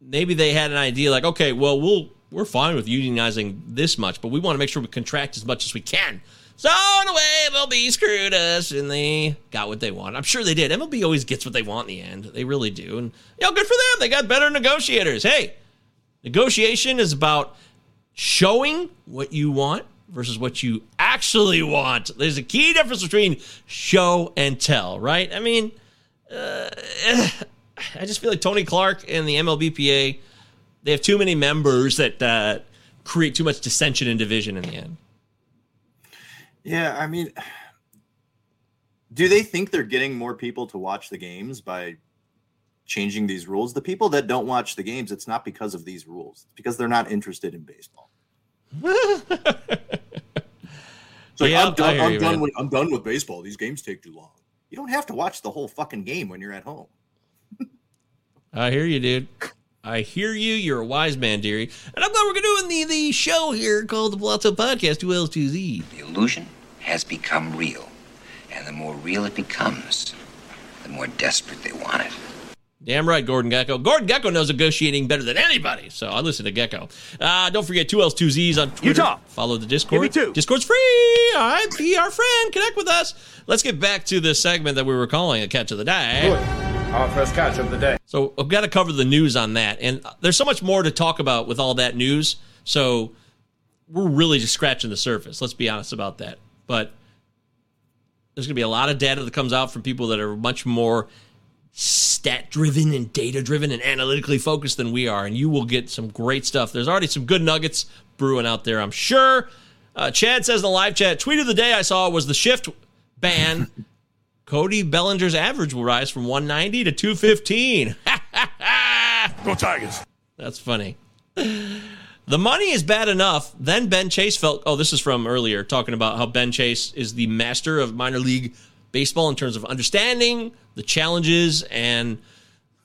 maybe they had an idea like, okay, well, we'll we're fine with unionizing this much, but we want to make sure we contract as much as we can. So in a way, MLB screwed us, and they got what they want. I'm sure they did. MLB always gets what they want in the end. They really do, and you know, good for them. They got better negotiators. Hey, negotiation is about showing what you want versus what you actually want. There's a key difference between show and tell, right? I mean, uh, I just feel like Tony Clark and the MLBPA, they have too many members that uh, create too much dissension and division in the end. Yeah, I mean, do they think they're getting more people to watch the games by changing these rules? The people that don't watch the games, it's not because of these rules. It's because they're not interested in baseball. So Yeah, I'm done. I hear I'm you, done with I'm done with baseball. These games take too long. You don't have to watch the whole fucking game when you're at home. I hear you, dude. I hear you. You're a wise man, dearie. And I'm glad we're doing the, the show here called the Palazzo Podcast, 2Ls2Z. The illusion has become real. And the more real it becomes, the more desperate they want it. Damn right, Gordon Gekko. Gordon Gekko knows negotiating better than anybody, so I listen to Gekko. Uh, don't forget 2Ls2Zs on Twitter. Utah. Follow the Discord. Give me two. Discord's free. All right, be our friend. Connect with us. Let's get back to the segment that we were calling a catch of the day. Our first catch of the day. So I've got to cover the news on that, and there's so much more to talk about with all that news. So we're really just scratching the surface. Let's be honest about that. But there's going to be a lot of data that comes out from people that are much more stat driven and data driven and analytically focused than we are, and you will get some great stuff. There's already some good nuggets brewing out there, I'm sure. Uh, Chad says in the live chat, tweet of the day I saw was the shift ban. Cody Bellinger's average will rise from 190 to 215. Go Tigers. That's funny. The money is bad enough. Then Ben Chase felt. Oh, this is from earlier, talking about how Ben Chase is the master of minor league baseball in terms of understanding the challenges and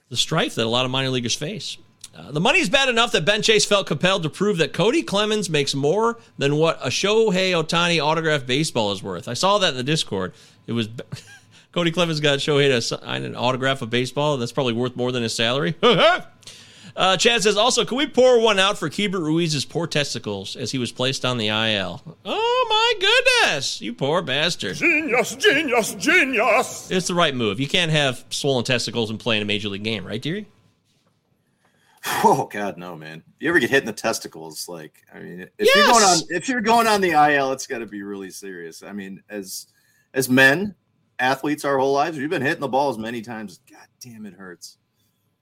the strife that a lot of minor leaguers face. Uh, the money is bad enough that Ben Chase felt compelled to prove that Cody Clemens makes more than what a Shohei Ohtani autographed baseball is worth. I saw that in the Discord. It was Cody Clemens got Shohei to sign an autograph of baseball. That's probably worth more than his salary. Uh, Chad says, also, can we pour one out for Keibert Ruiz's poor testicles as he was placed on the IL? Oh, my goodness. You poor bastard. Genius, genius, genius. It's the right move. You can't have swollen testicles and play in a major league game, right, dearie? Oh God, no, man! If you ever get hit in the testicles, like I mean, if you're going on, if you're going on the IL, it's got to be really serious. I mean, as as men, athletes, our whole lives, we've been hitting the balls many times. God damn, it hurts.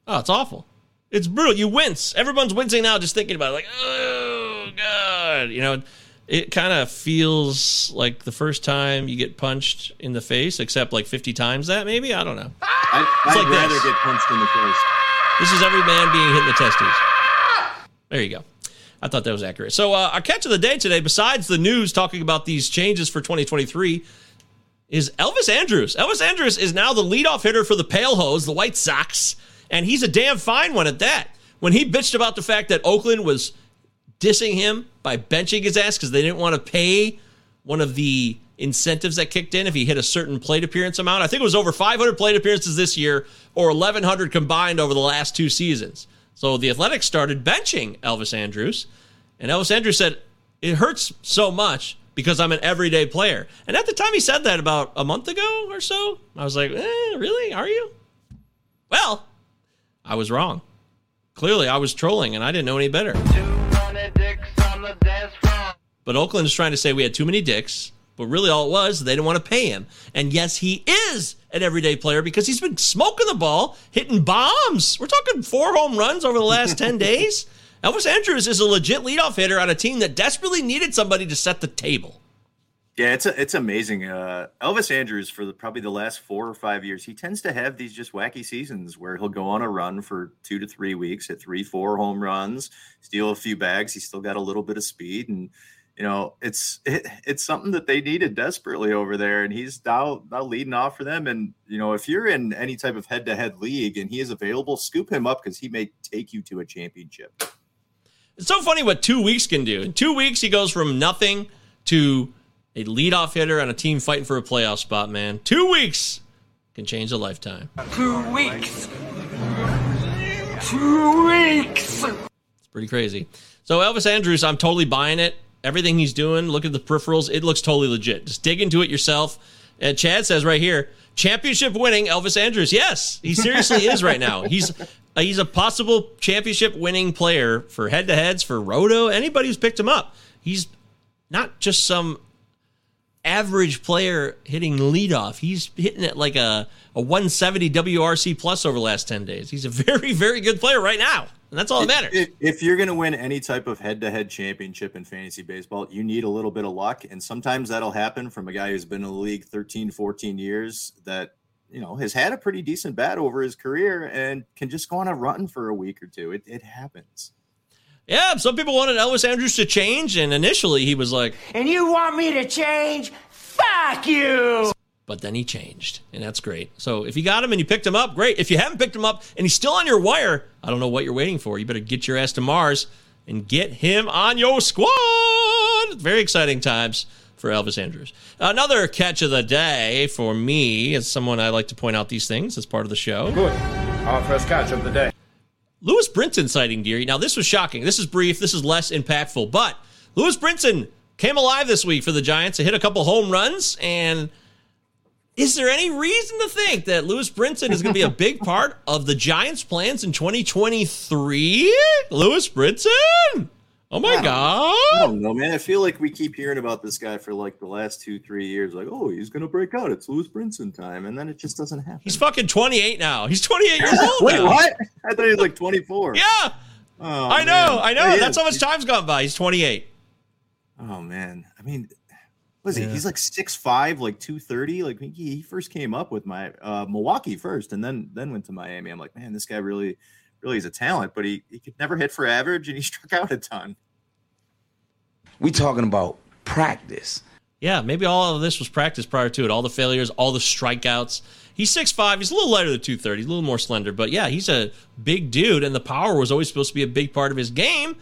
Oh, it's awful. It's brutal. You wince. Everyone's wincing now just thinking about it. Like, oh, God. You know, it kind of feels like the first time you get punched in the face, except like 50 times that, maybe? I don't know. I, I'd like rather this. get punched in the face. This is every man being hit in the testes. There you go. I thought that was accurate. So, uh, our catch of the day today, besides the news talking about these changes for 2023, is Elvis Andrus. Elvis Andrus is now the leadoff hitter for the Pale Hose, the White Sox, and he's a damn fine one at that. When he bitched about the fact that Oakland was dissing him by benching his ass because they didn't want to pay one of the incentives that kicked in if he hit a certain plate appearance amount. I think it was over 500 plate appearances this year or 1,100 combined over the last two seasons. So the Athletics started benching Elvis Andrus, and Elvis Andrus said, It hurts so much because I'm an everyday player. And at the time he said that about a month ago or so, I was like, eh, Really? Are you? Well, I was wrong. Clearly, I was trolling and I didn't know any better. But Oakland is trying to say we had too many dicks, but really all it was, they didn't want to pay him. And yes, he is an everyday player because he's been smoking the ball, hitting bombs. We're talking four home runs over the last 10 days. Elvis Andrus is a legit leadoff hitter on a team that desperately needed somebody to set the table. Yeah, it's a, it's amazing. Uh, Elvis Andrus for the, probably the last four or five years, he tends to have these just wacky seasons where he'll go on a run for two to three weeks, hit three, four home runs, steal a few bags. He's still got a little bit of speed, and you know it's it, it's something that they needed desperately over there. And he's now now leading off for them. And you know if you're in any type of head to head league and he is available, scoop him up because he may take you to a championship. It's so funny what two weeks can do. In two weeks, he goes from nothing to a leadoff hitter on a team fighting for a playoff spot, man. Two weeks can change a lifetime. Two weeks. Two weeks. It's pretty crazy. So Elvis Andrus, I'm totally buying it. Everything he's doing, look at the peripherals. It looks totally legit. Just dig into it yourself. And Chad says right here, championship winning Elvis Andrus. Yes, he seriously is right now. He's he's a possible championship winning player for head to heads for Roto. Anybody who's picked him up, he's not just some average player hitting leadoff. He's hitting it like a, a 170 WRC plus over the last 10 days. He's a very, very good player right now. And that's all that matters. If, if you're going to win any type of head-to-head championship in fantasy baseball, you need a little bit of luck, and sometimes that'll happen from a guy who's been in the league 13, 14 years that you know has had a pretty decent bat over his career and can just go on a run for a week or two. It, it happens. Yeah, some people wanted Elvis Andrus to change, and initially he was like, And you want me to change? Fuck you! but then he changed, and that's great. So if you got him and you picked him up, great. If you haven't picked him up and he's still on your wire, I don't know what you're waiting for. You better get your ass to Mars and get him on your squad. Very exciting times for Elvis Andrus. Another catch of the day for me, as someone I like to point out these things as part of the show. Good. Our first catch of the day. Lewis Brinson sighting, Deary. Now, this was shocking. This is brief. This is less impactful. But Lewis Brinson came alive this week for the Giants. He hit a couple home runs. And is there any reason to think that Lewis Brinson is going to be a big part of the Giants' plans in 2023? Lewis Brinson? Oh my I God. I don't know, man. I feel like we keep hearing about this guy for like the last two, three years. Like, oh, he's gonna break out. It's Lewis Brinson time, and then it just doesn't happen. He's fucking 28 now. He's 28 years old Wait, now. what? I thought he was like 24. Yeah. Oh, I know. man. I know. Yeah, That's is. how much time's gone by. He's 28. Oh man, I mean, what is Yeah. he? He's like six five, like two thirty. Like he, he first came up with my uh, Milwaukee first, and then then went to Miami. I'm like, man, this guy really, really is a talent, but he he could never hit for average, and he struck out a ton. We talking about practice. Yeah, maybe all of this was practice prior to it. All the failures, all the strikeouts. He's 6'5. He's a little lighter than 230. He's a little more slender. But yeah, he's a big dude, and the power was always supposed to be a big part of his game.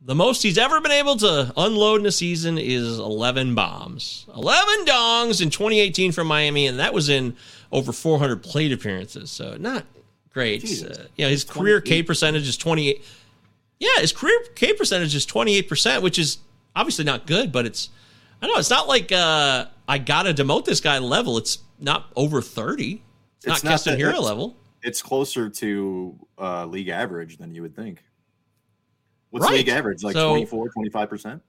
The most he's ever been able to unload in a season is 11 bombs. 11 dongs in 2018 from Miami, and that was in over 400 plate appearances. So not great. Uh, you know, his career K percentage is 28. Yeah, his career K percentage is 28%, which is obviously not good, but it's, I don't know, it's not like uh, I got to demote this guy level. It's not over 30. It's, not Keston Hiura level. It's closer to uh, league average than you would think. What's Right. league average? Like So- 24, 25 percent.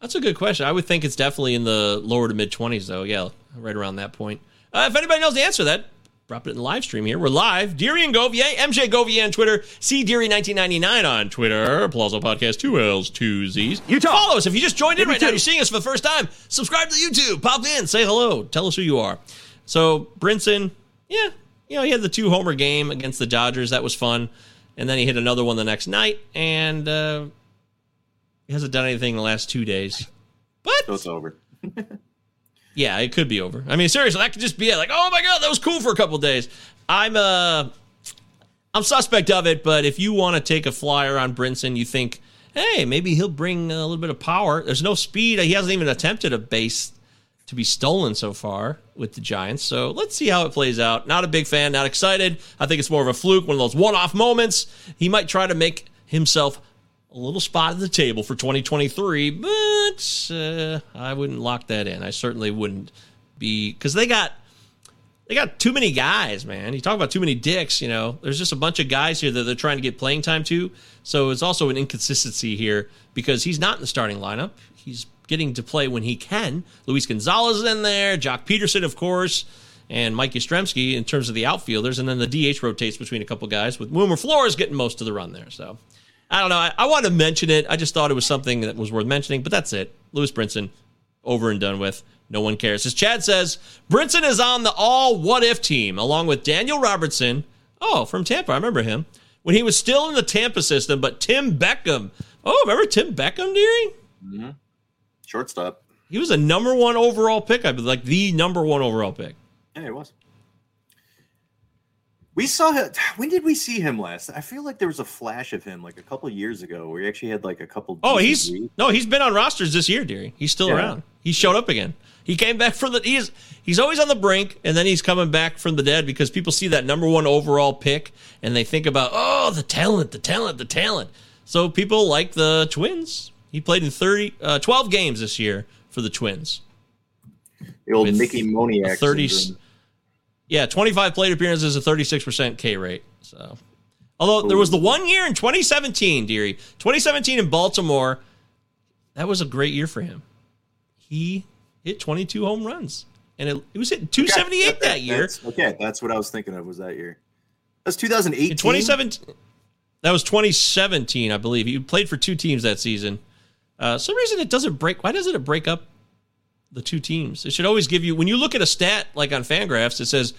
That's a good question. I would think it's definitely in the lower to mid 20s, though. Yeah, right around that point. Uh, if anybody knows the answer to that, drop it in the live stream here. We're live. Deary and Govier, MJ Govier on Twitter, C Deary1999 on Twitter, Palazzo Podcast, two L's, two Z's. You Follow us. If you just joined in right now, you're seeing us for the first time, subscribe to YouTube, pop in, say hello, tell us who you are. So, Brinson, yeah, you know, he had the two homer game against the Dodgers. That was fun. And then he hit another one the next night, and uh, he hasn't done anything in the last two days. So it's over. Yeah, it could be over. I mean, seriously, that could just be it. Like, oh my god, that was cool for a couple days. I'm uh I'm suspect of it, but if you want to take a flyer on Brinson, you think, hey, maybe he'll bring a little bit of power. There's no speed. He hasn't even attempted a base to be stolen so far with the Giants. So let's see how it plays out. Not a big fan, not excited. I think it's more of a fluke, one of those one-off moments. He might try to make himself a little spot at the table for 2023, but uh, I wouldn't lock that in. I certainly wouldn't be because they got they got too many guys, man. You talk about too many dicks. You know, there's just a bunch of guys here that they're trying to get playing time to. So it's also an inconsistency here because he's not in the starting lineup. He's getting to play when he can. Luis Gonzalez is in there, Joc Pederson, of course, and Mike Yastrzemski in terms of the outfielders, and then the DH rotates between a couple guys with Wilmer Flores getting most of the run there. So I don't know. I, I wanted to mention it. I just thought it was something that was worth mentioning, but that's it. Lewis Brinson, over and done with. No one cares. As Chad says, Brinson is on the all what if team, along with Daniel Robertson. Oh, from Tampa. I remember him. When he was still in the Tampa system, but Tim Beckham. Oh, remember Tim Beckham, Deary? Mm-hmm. Shortstop. He was a number one overall pick. I believe, like the number one overall pick. Yeah, he was. We saw him. When did we see him last? I feel like there was a flash of him like a couple years ago where he actually had like a couple. Oh, he's no, he's been on rosters this year, Deary. He's still Yeah. around. He showed up again. He came back from the. He's he's always on the brink, and then he's coming back from the dead because people see that number one overall pick and they think about oh the talent, the talent, the talent. So people like the Twins. He played in 30, uh, 12 games this year for the Twins. the old Mickey Moniak. 30 syndrome. Yeah, 25 plate appearances, a 36% K rate. So, although there was the one year in 2017, Deary, 2017 in Baltimore, that was a great year for him. he hit 22 home runs. And it, it was hitting 278 Okay, that year. that's- okay, that's what I was thinking of. Was that year? That's 2018. In 2017, that was 2017, I believe. He played for two teams that season. Uh, some reason it doesn't break. Why doesn't it break up the two teams? It should always give you when you look at a stat like on Fangraphs, it says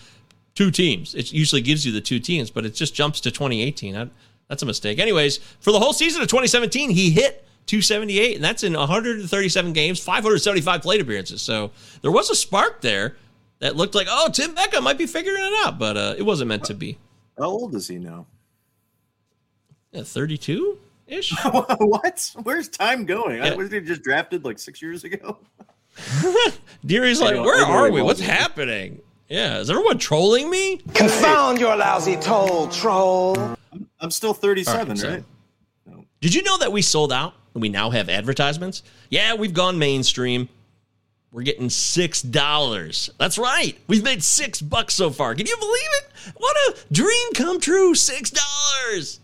two teams. It usually gives you the two teams, but it just jumps to 2018. I, that's a mistake. Anyways, for the whole season of 2017, he hit 278, and that's in 137 games, 575 plate appearances. So there was a spark there that looked like, oh, Tim Beckham might be figuring it out, but uh, it wasn't meant to be. How old is he now? Yeah, 32 ish. what? Where's time going? I Yeah. was he just drafted like six years ago? Deary's like, where are we? What's happening? Yeah, is everyone trolling me? Confound your lousy toll, troll. I'm still 37, All right, so- right? Did you know that we sold out and we now have advertisements? Yeah, we've gone mainstream. We're getting six dollars. That's right. We've made six bucks so far. Can you believe it? What a dream come true. Six dollars.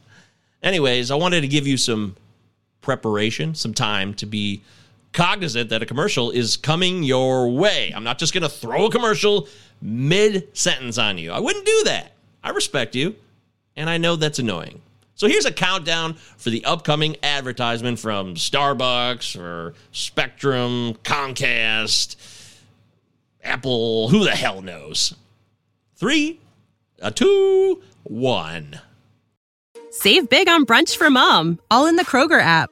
Anyways, I wanted to give you some preparation, some time to be cognizant that a commercial is coming your way. I'm not just going to throw a commercial mid sentence on you. I wouldn't do that. I respect you, and I know that's annoying. So here's a countdown for the upcoming advertisement from Starbucks or Spectrum, Comcast, Apple, who the hell knows. Three, a two, one. Save big on brunch for mom, all in the Kroger app.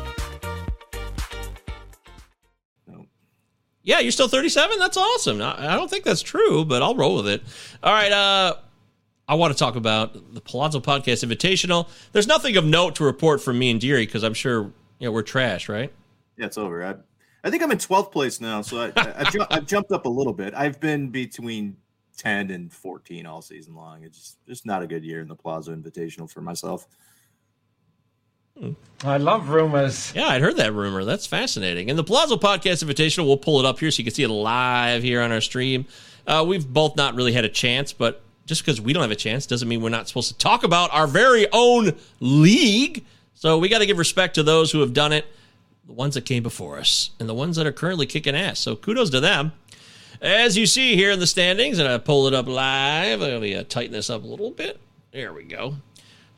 Yeah, you're still 37? That's awesome. I don't think that's true, but I'll roll with it. All right, uh I want to talk about the Palazzo Podcast Invitational. There's nothing of note to report from me and Deary because I'm sure you know, we're trash, right? Yeah, it's over. I, I think I'm in 12th place now, so I, I've, ju- jumped up a little bit. I've been between 10 and 14 all season long. It's just, just not a good year in the Palazzo Invitational for myself. I love rumors. Yeah, I'd heard that rumor. That's fascinating. And the Palazzo Podcast Invitational, we'll pull it up here so you can see it live here on our stream. Uh, we've both not really had a chance, but just because we don't have a chance doesn't mean we're not supposed to talk about our very own league. So we got to give respect to those who have done it, the ones that came before us, and the ones that are currently kicking ass. So kudos to them. As you see here in the standings, and I pull it up live, let me uh, tighten this up a little bit. There we go.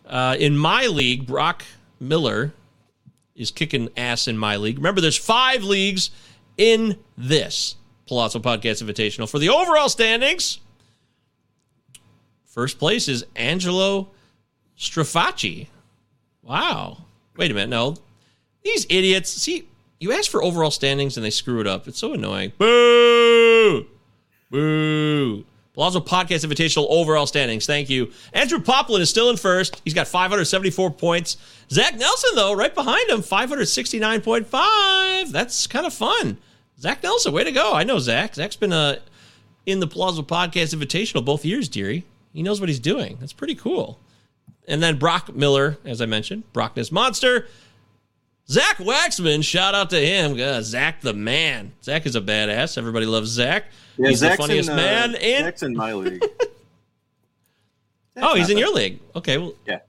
Uh, in my league, Brock Miller is kicking ass in my league. Remember, there's five leagues in this Palazzo Podcast Invitational. For the overall standings, first place is Angelo Strafacci. Wow. Wait a minute. No. These idiots. See, you ask for overall standings and they screw it up. It's so annoying. Boo! Boo! Palazzo Podcast Invitational overall standings. Thank you. Andrew Poplin is still in first. He's got 574 points. Zach Nelson, though, right behind him, 569.5. That's kind of fun. Zach Nelson, way to go. I know Zach. Zach's been uh, in the Palazzo Podcast Invitational both years, dearie. He knows what he's doing. That's pretty cool. And then Brock Miller, as I mentioned, Brockness Monster. Zach Waxman, shout out to him. Uh, Zach the man. Zach is a badass. Everybody loves Zach. Yeah, he's Zach's the funniest in, uh, man in. Zach's in my league. oh, he's in bad. your league. Okay, well. Yeah.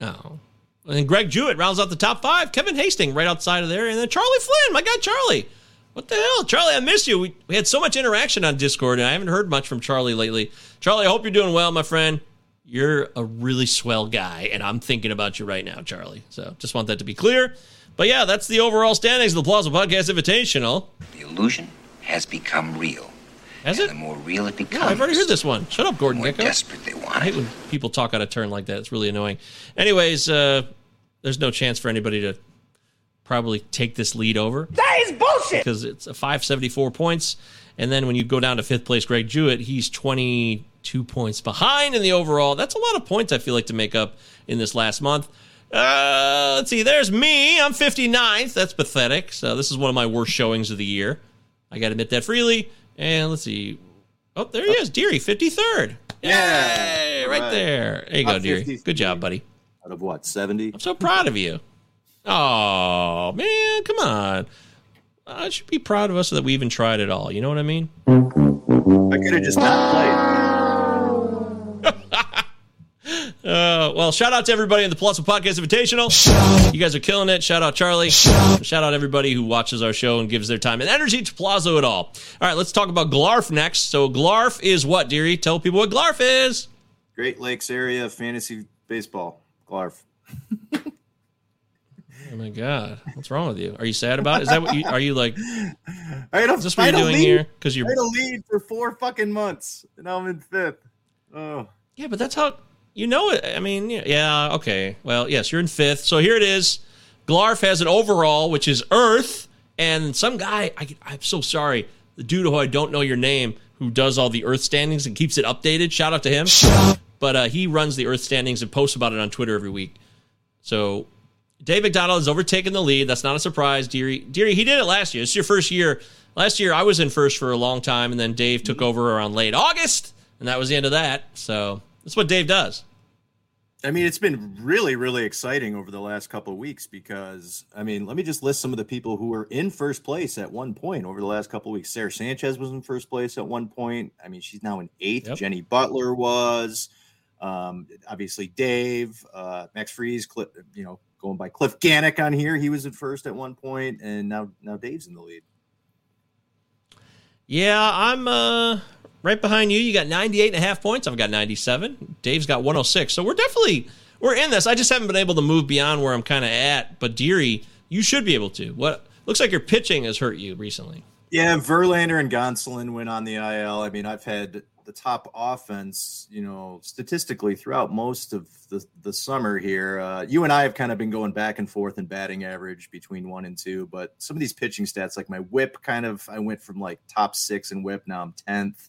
Oh. And Greg Jewett rounds out the top five. Kevin Hastings right outside of there. And then Charlie Flynn, my guy Charlie. What the hell? Charlie, I miss you. We, we had so much interaction on Discord, and I haven't heard much from Charlie lately. Charlie, I hope you're doing well, my friend. You're a really swell guy, and I'm thinking about you right now, Charlie. So just want that to be clear. But yeah, that's the overall standings of the Palazzo Podcast Invitational. The illusion has become real. Has and it? The more real it becomes, No, I've already heard this one. Shut up, Gordon the more Gekko. desperate they want I hate when people talk out of turn like that. It's really annoying. Anyways, uh, there's no chance for anybody to probably take this lead over That is bullshit. because it's a 574 points. And then when you go down to fifth place, Greg Jewett, he's 22 points behind in the overall. That's a lot of points, I feel like, to make up in this last month. Uh, let's see. There's me. I'm 59th. That's pathetic. So this is one of my worst showings of the year. I got to admit that freely. And let's see. Oh, there he is. Deary, 53rd. Yay! Right, Right. there. There you go, dearie. Good job, buddy. Out of what, 70? I'm so proud of you. Oh man, come on. I should be proud of us that we even tried it all. You know what I mean? I could have just not played. Uh, well, shout out to everybody in the Plus Podcast Invitational. You guys are killing it. Shout out Charlie. Shout out everybody who watches our show and gives their time and energy to Palazzo at all. All right, let's talk about Glarf next. So Glarf is what, dearie? Tell people what Glarf is. Great Lakes area fantasy baseball. Glarf. Oh my god, what's wrong with you? Are you sad about it? Is that what you are? You like? I a, Is this what I you're doing lead- here? Because you're I had a lead for four fucking months, and I'm in fifth. Oh, Yeah, but that's how you know it. I mean, yeah, okay. Well, yes, you're in fifth. So here it is. Glarf has an overall, which is Earth, and some guy. I, I'm so sorry. The dude who I don't know your name, who does all the Earth standings and keeps it updated. Shout out to him. But uh, he runs the Earth standings and posts about it on Twitter every week. So Dave McDonald has overtaken the lead. That's not a surprise, Deary. Deary, he did it last year. It's your first year. Last year, I was in first for a long time, and then Dave took over around late August, and that was the end of that. So that's what Dave does. I mean, it's been really, really exciting over the last couple of weeks because, I mean, let me just list some of the people who were in first place at one point over the last couple of weeks. Sarah Sanchez was in first place at one point. I mean, she's now in eighth. Yep. Jenny Butler was. Um, obviously, Dave, uh, Max Freeze, Cliff, you know, going by Cliff Gannick on here. He was at first at one point, and now now Dave's in the lead. Yeah, I'm uh, right behind you. You got 98 and a half points. I've got 97. Dave's got 106. So we're definitely we're in this. I just haven't been able to move beyond where I'm kind of at. But Deary, you should be able to. What looks like your pitching has hurt you recently. Yeah, Verlander and Gonsolin went on the IL. I mean, I've had the top offense, you know, statistically throughout most of the, the summer here. Uh, you and I have kind of been going back and forth in batting average between one and two, but some of these pitching stats, like my whip, kind of, I went from like top six in whip. Now I'm 10th.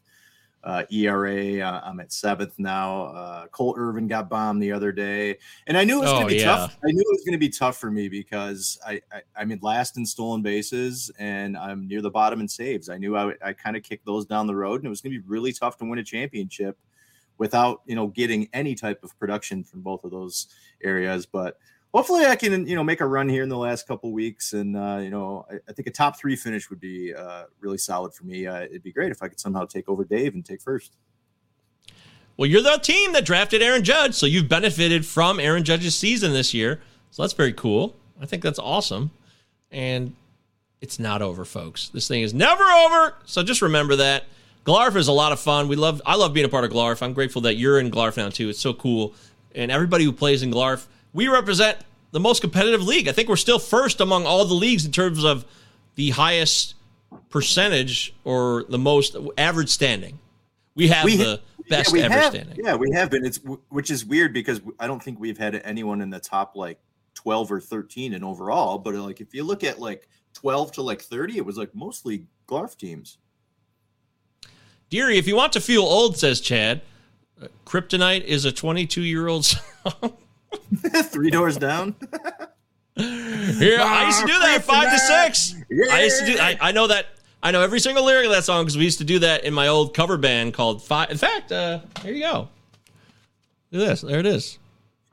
Uh, ERA, uh, I'm at seventh now. Uh, Cole Irvin got bombed the other day, and I knew it was going Oh, to be yeah. tough. I knew it was going to be tough for me because I, I I'm in last in stolen bases and I'm near the bottom in saves. I knew I, I kind of kicked those down the road, and it was going to be really tough to win a championship without you know getting any type of production from both of those areas. But hopefully, I can you know make a run here in the last couple weeks, and uh, you know I, I think a top three finish would be uh, really solid for me. Uh, it'd be great if I could somehow take over Dave and take first. Well, you're the team that drafted Aaron Judge, so you've benefited from Aaron Judge's season this year. So that's very cool. I think that's awesome. And it's not over, folks. This thing is never over. So just remember that. Glarf is a lot of fun. We love I love being a part of Glarf. I'm grateful that you're in Glarf now too. It's so cool. And everybody who plays in Glarf, we represent the most competitive league. I think we're still first among all the leagues in terms of the highest percentage or the most average standing. We have We the best yeah, ever have, standing. Yeah, we have been. It's which is weird because I don't think we've had anyone in the top like 12 or 13 in overall. But like if you look at like 12 to like 30, it was like mostly Glarf teams. Deary, if you want to feel old, says Chad, uh, Kryptonite is a 22 year old song. Three doors down. yeah, I used to do that five to six. I used to do. I, I know that. I know every single lyric of that song because we used to do that in my old cover band called Five. In fact, uh, here you go. Look at this. There it is.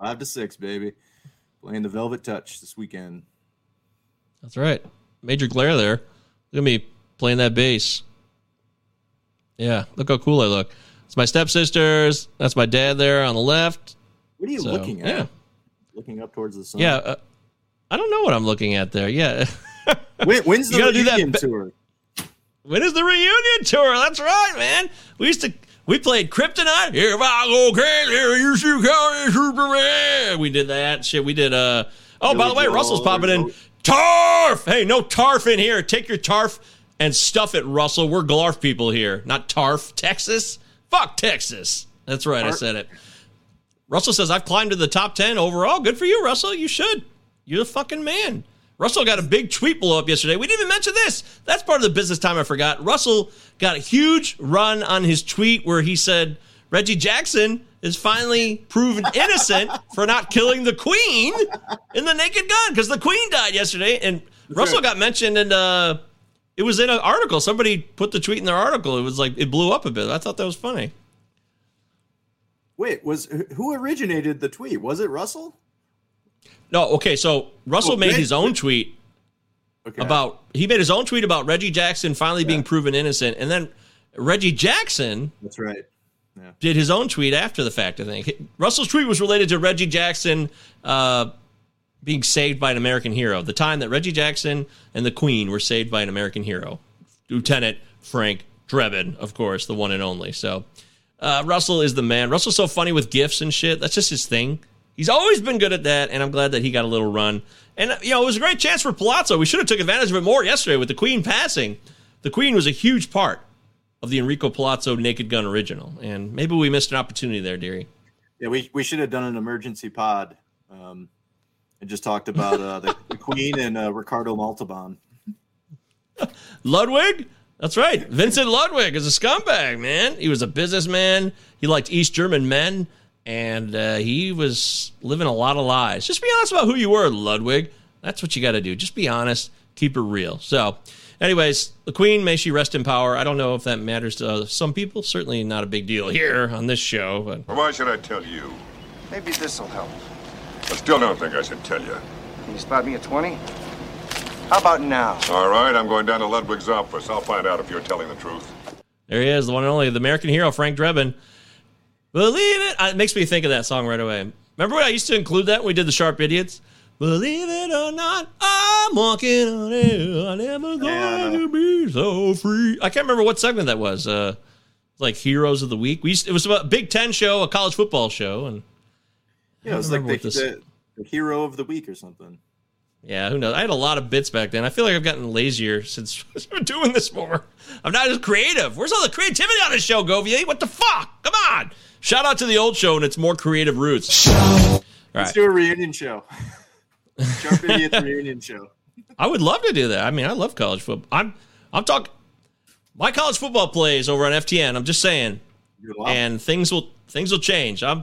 Five to six, baby. Playing the Velvet Touch this weekend. That's right. Major glare there. Look at me playing that bass. Yeah, look how cool I look. It's my stepsisters. That's my dad there on the left. What are you So, looking at? yeah. Looking up towards the sun. Yeah, uh, I don't know what I'm looking at there. Yeah. When, when's the gotta do that reunion tour? When is the reunion tour? That's right, man. We used to we played Kryptonite. If I go crazy, you should call Superman. We did that shit. We did uh oh by the way, Joel, Russell's popping in. Tarf! Hey, no tarf in here. Take your tarf and stuff it, Russell. We're Glarf people here, not tarf. Texas? Fuck Texas. That's right, I said it. Russell says, I've climbed to the top 10 overall. Good for you, Russell. You should. You're the fucking man. Russell got a big tweet blow up yesterday. We didn't even mention this. That's part of the business time I forgot. Russell got a huge run on his tweet where he said Reggie Jackson is finally proven innocent for not killing the queen in the naked gun because the queen died yesterday. And Russell got mentioned and uh, it was in an article. Somebody put the tweet in their article. It was like, it blew up a bit. I thought that was funny. Wait, was who originated the tweet? Was it Russell? No, okay. So Russell Oh, made Reg- his own tweet Okay. about he made his own tweet about Reggie Jackson finally being proven innocent, and then Reggie Jackson That's right. Yeah. did his own tweet after the fact. I think Russell's tweet was related to Reggie Jackson uh, being saved by an American hero. The time that Reggie Jackson and the Queen were saved by an American hero, Lieutenant Frank Drebin, of course, the one and only. So uh, Russell is the man. Russell's so funny with gifts and shit. That's just his thing. He's always been good at that, and I'm glad that he got a little run. And you know, it was a great chance for Palazzo. We should have took advantage of it more yesterday with the Queen passing. The Queen was a huge part of the Enrico Palazzo Naked Gun original, and maybe we missed an opportunity there, dearie. Yeah, we, we should have done an emergency pod. Um, and just talked about uh, the, the Queen and uh, Ricardo Montalban. Ludwig? That's right. Vincent Ludwig is a scumbag, man. He was a businessman. He liked East German men, and uh, he was living a lot of lies. Just be honest about who you were, Ludwig. That's what you got to do. Just be honest. Keep it real. So, anyways, the Queen, may she rest in power. I don't know if that matters to some people. Certainly not a big deal here on this show, but Well, why should I tell you? Maybe this'll help. I still don't think I should tell you. Can you spot me at 20? How about now? All right, I'm going down to Ludwig's office. I'll find out if you're telling the truth. There he is, the one and only, the American hero, Frank Drebin. Believe it. It makes me think of that song right away. Remember when I used to include that when we did the Sharp Idiots? Believe it or not, I'm walking on air. I never going to be so free. I can't remember what segment that was. Uh, like Heroes of the Week. We used, it was a Big Ten show, a college football show, and Yeah, it was like the, this- the, the hero of the week or something. Yeah, who knows? I had a lot of bits back then. I feel like I've gotten lazier since doing this more. I'm not as creative. Where's all the creativity on this show, Govier? What the fuck? Come on. Shout out to the old show and its more creative roots. All Let's right. do a reunion show. Sharp Idiots reunion show. I would love to do that. I mean, I love college football. I'm I'm talking my college football plays over on FTN. I'm just saying. And things will things will change. I'm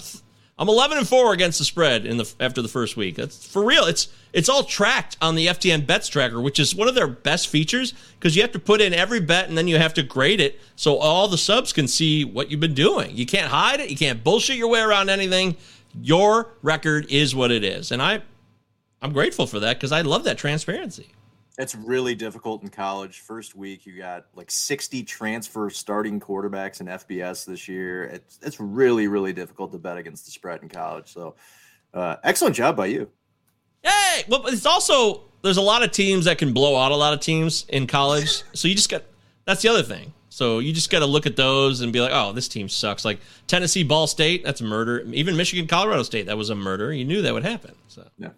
I'm 11 and 4 against the spread in the after the first week. That's for real. It's it's all tracked on the FTN bets tracker, which is one of their best features because you have to put in every bet and then you have to grade it so all the subs can see what you've been doing. You can't hide it. You can't bullshit your way around anything. Your record is what it is. And I I'm grateful for that because I love that transparency. It's really difficult in college. First week, you got like 60 transfer starting quarterbacks in FBS this year. It's it's really really difficult to bet against the spread in college. So, uh, excellent job by you. Hey, well, but it's also there's a lot of teams that can blow out a lot of teams in college. So you just got that's the other thing. So you just got to look at those and be like, oh, this team sucks. Like Tennessee, Ball State, that's a murder. Even Michigan, Colorado State, that was a murder. You knew that would happen. So yeah,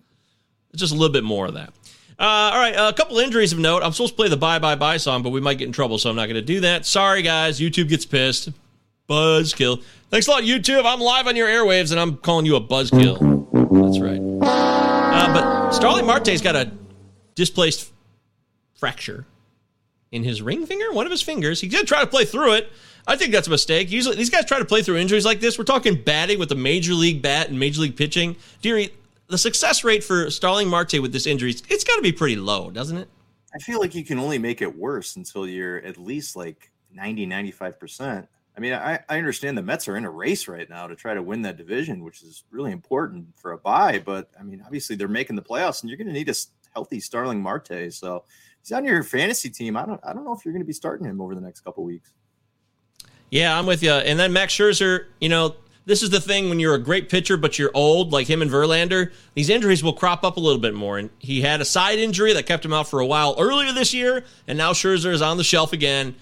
it's just a little bit more of that. Uh, all right, a couple injuries of note. I'm supposed to play the bye bye bye song, but we might get in trouble, so I'm not going to do that. Sorry, guys. YouTube gets pissed. Buzzkill. Thanks a lot, YouTube. I'm live on your airwaves, and I'm calling you a buzzkill. That's right. Uh, but Starling Marte's got a displaced fracture in his ring finger, one of his fingers. He did try to play through it. I think that's a mistake. Usually, these guys try to play through injuries like this. We're talking batting with a major league bat and major league pitching. Deary, the success rate for Starling Marte with this injury, it's got to be pretty low, doesn't it? I feel like you can only make it worse until you're at least like 90, 95%. I mean, I, I understand the Mets are in a race right now to try to win that division, which is really important for a buy. But I mean, obviously they're making the playoffs, and you're going to need a healthy Starling Marte. So he's on your fantasy team. I don't I don't know if you're going to be starting him over the next couple weeks. Yeah, I'm with you. And then Max Scherzer, you know, this is the thing when you're a great pitcher, but you're old, like him and Verlander, these injuries will crop up a little bit more. And he had a side injury that kept him out for a while earlier this year, and now Scherzer is on the shelf again.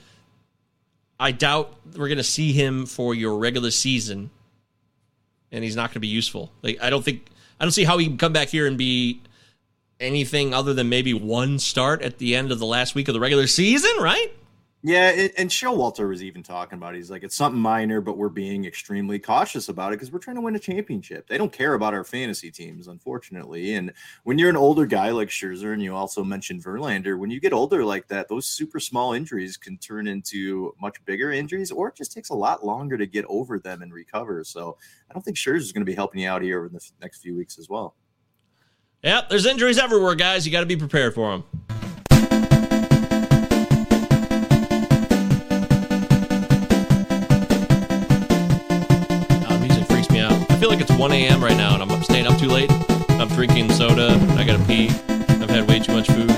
I doubt we're going to see him for your regular season, and he's not going to be useful. Like I don't think I don't see how he can come back here and be anything other than maybe one start at the end of the last week of the regular season, right? Yeah, it, and Showalter was even talking about. It. He's like, it's something minor, but we're being extremely cautious about it because we're trying to win a championship. They don't care about our fantasy teams, unfortunately. And when you're an older guy like Scherzer, and you also mentioned Verlander, when you get older like that, those super small injuries can turn into much bigger injuries, or it just takes a lot longer to get over them and recover. So I don't think Scherzer's going to be helping you out here over the next few weeks as well. Yep, there's injuries everywhere, guys. You got to be prepared for them. 1 a.m. right now, and I'm staying up too late. I'm drinking soda. I gotta pee. I've had way too much food.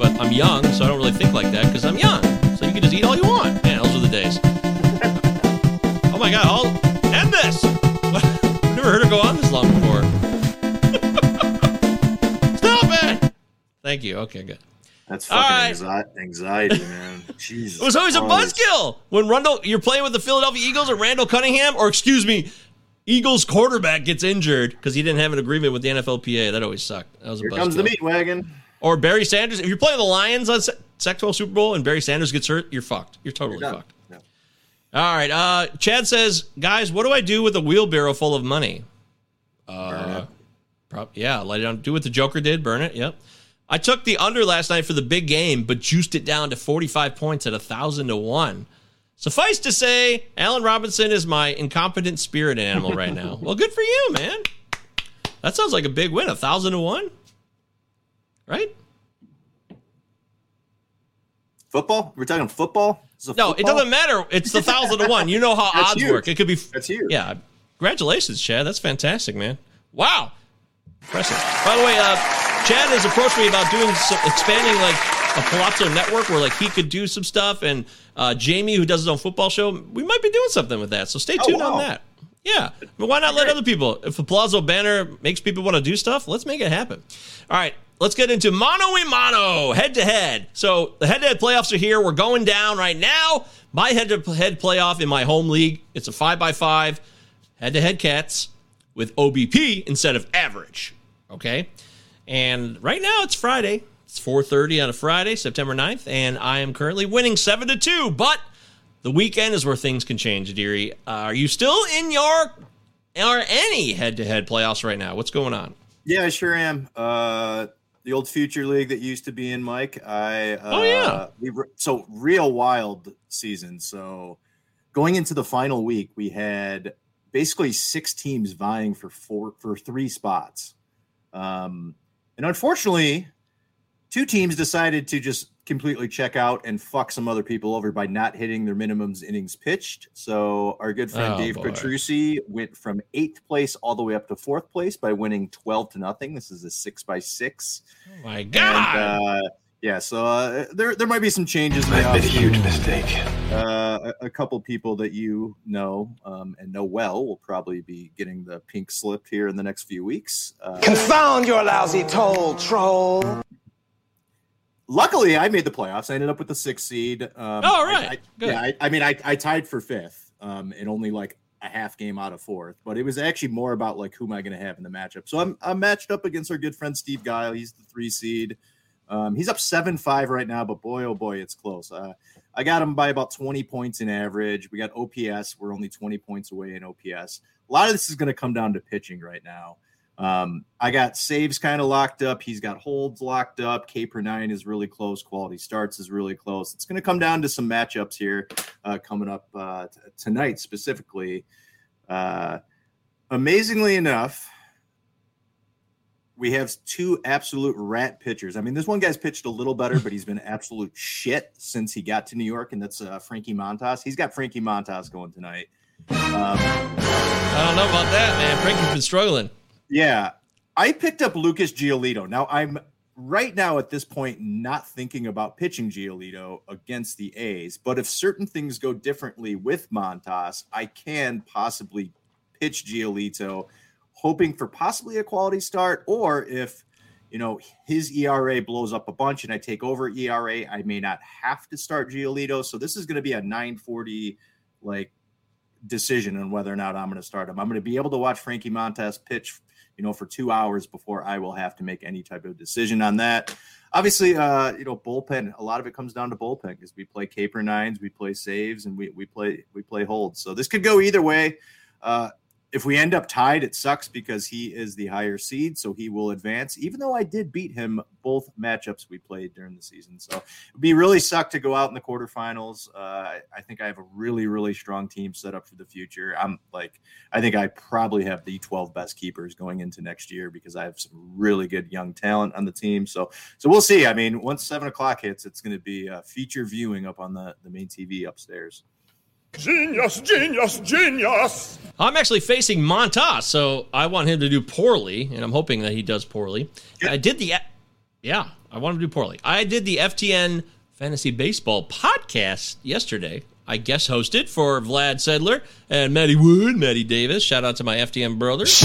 But I'm young, so I don't really think like that because I'm young. So you can just eat all you want. Man, those are the days. oh my god, I'll end this. I've never heard her go on this long before. Stop it. Thank you. Okay, good. That's fucking right. anxiety, man. Jesus. It was always a buzzkill when Rundle you're playing with the Philadelphia Eagles or Randall Cunningham, or excuse me, Eagles quarterback gets injured because he didn't have an agreement with the NFLPA. That always sucked. That was a Here buzzkill. comes the meat wagon. Or Barry Sanders. If you're playing the Lions on Sec 12 Super Bowl and Barry Sanders gets hurt, you're fucked. You're totally You're fucked. All right. Uh, Chad says, guys, what do I do with a wheelbarrow full of money? Uh, prob- yeah, light it on. Do what the Joker did. Burn it. Yep. I took the under last night for the big game, but juiced it down to 45 points at a thousand to one. Suffice to say, Allen Robinson is my incompetent spirit animal right now. well, good for you, man. That sounds like a big win. A thousand to one, right? Football? We're talking football? This is a No, it doesn't matter. It's the thousand to one. You know how That's odds huge. work. It could be. That's huge. Yeah. Congratulations, Chad. That's fantastic, man. Wow. Impressive. By the way, uh, Chad has approached me about doing some, expanding like a Palazzo network where like he could do some stuff, and uh, Jamie, who does his own football show, we might be doing something with that. So stay Oh, tuned wow. on that. Yeah, but why not let other people? If a Palazzo banner makes people want to do stuff, let's make it happen. All right, let's get into mano y mano, head to head. So the head to head playoffs are here. We're going down right now. My head to head playoff in my home league. It's a five by five head to head cats with OBP instead of average. Okay, and right now it's Friday. It's 4:30 on a Friday, September 9th, and I am currently winning seven to two. But the weekend is where things can change, Deary. Uh, are you still in your are any head-to-head playoffs right now? What's going on? Yeah, I sure am. Uh, the old future league that used to be in Mike. I uh, Oh, yeah. we so real wild season. So going into the final week, we had basically six teams vying for four for three spots. Um, and unfortunately, two teams decided to just completely check out and fuck some other people over by not hitting their minimums innings pitched. So our good friend Oh, Dave boy. Petrucci went from eighth place all the way up to fourth place by winning 12 to nothing. This is a six by six. Oh my And, God! uh, yeah, so uh, there there might be some changes. in I've made a huge mistake. Uh, a, a couple people that you know um, and know well will probably be getting the pink slip here in the next few weeks. Uh, Confound your lousy toll, troll. Luckily, I made the playoffs. I ended up with the sixth seed. Um, Oh, right. I, I- Good. yeah, I, I mean, I, I tied for fifth, um, and only like a half game out of fourth. But it was actually more about like who am I going to have in the matchup. So I'm I'm matched up against our good friend Steve Guile. He's the three seed. Um, he's up seven five right now, but boy oh boy, it's close. Uh, I got him by about 20 points in average. We got OPS. We're only 20 points away in OPS. A lot of this is going to come down to pitching right now. Um, I got saves kind of locked up. He's got holds locked up. K per nine is really close. Quality starts is really close. It's going to come down to some matchups here uh, coming up uh, t- tonight specifically. Uh, amazingly enough, we have two absolute rat pitchers. I mean, this one guy's pitched a little better, but he's been absolute shit since he got to New York, and that's uh, Frankie Montas. He's got Frankie Montas going tonight. Um, I don't know about that, man. Frankie's been struggling. Yeah, I picked up Lucas Giolito. Now I'm right now at this point not thinking about pitching Giolito against the A's, but if certain things go differently with Montas, I can possibly pitch Giolito, hoping for possibly a quality start, or if you know his ERA blows up a bunch and I take over ERA, I may not have to start Giolito. So this is going to be a 940 like decision on whether or not I'm going to start him. I'm going to be able to watch Frankie Montas pitch, you know, for two hours before I will have to make any type of decision on that. Obviously, uh, you know, bullpen. A lot of it comes down to bullpen because we play K per nines, we play saves, and we we play we play holds. So this could go either way. Uh, if we end up tied, it sucks because he is the higher seed, so he will advance. Even though I did beat him both matchups we played during the season, so it'd be really suck to go out in the quarterfinals. Uh, I, think I have a really really strong team set up for the future. I'm like, I think I probably have the 12 best keepers going into next year because I have some really good young talent on the team. So so we'll see. I mean, once seven o'clock hits, it's going to be uh, feature viewing up on the the main TV upstairs. Genius, genius, genius. I'm actually facing Montas, so I want him to do poorly, and I'm hoping that he does poorly. I did the, yeah, I want him to do poorly. I did the FTN Fantasy Baseball podcast yesterday. I guest hosted for Vlad Sedler and Matty Wood, Matty Davis. Shout out to my FTN brothers.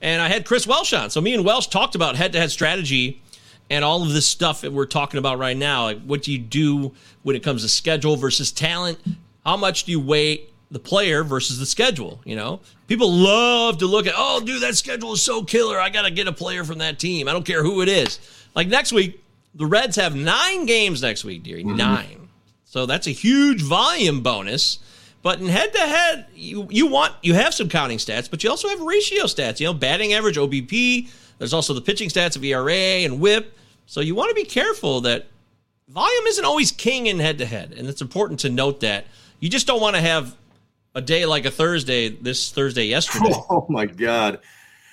And I had Chris Welsh on. So me and Welsh talked about head-to-head strategy and all of this stuff that we're talking about right now. Like, what do you do when it comes to schedule versus talent? How much do you weight the player versus the schedule? You know, people love to look at, oh, dude, that schedule is so killer. I got to get a player from that team. I don't care who it is. Like next week, the Reds have nine games next week, dearie. Mm-hmm. Nine. So that's a huge volume bonus. But in head to head, you you want you have some counting stats, but you also have ratio stats. You know, batting average, OBP. There's also the pitching stats of ERA and WHIP. So you want to be careful that volume isn't always king in head to head, and it's important to note that you just don't want to have a day like a Thursday. This Thursday yesterday. Oh my god.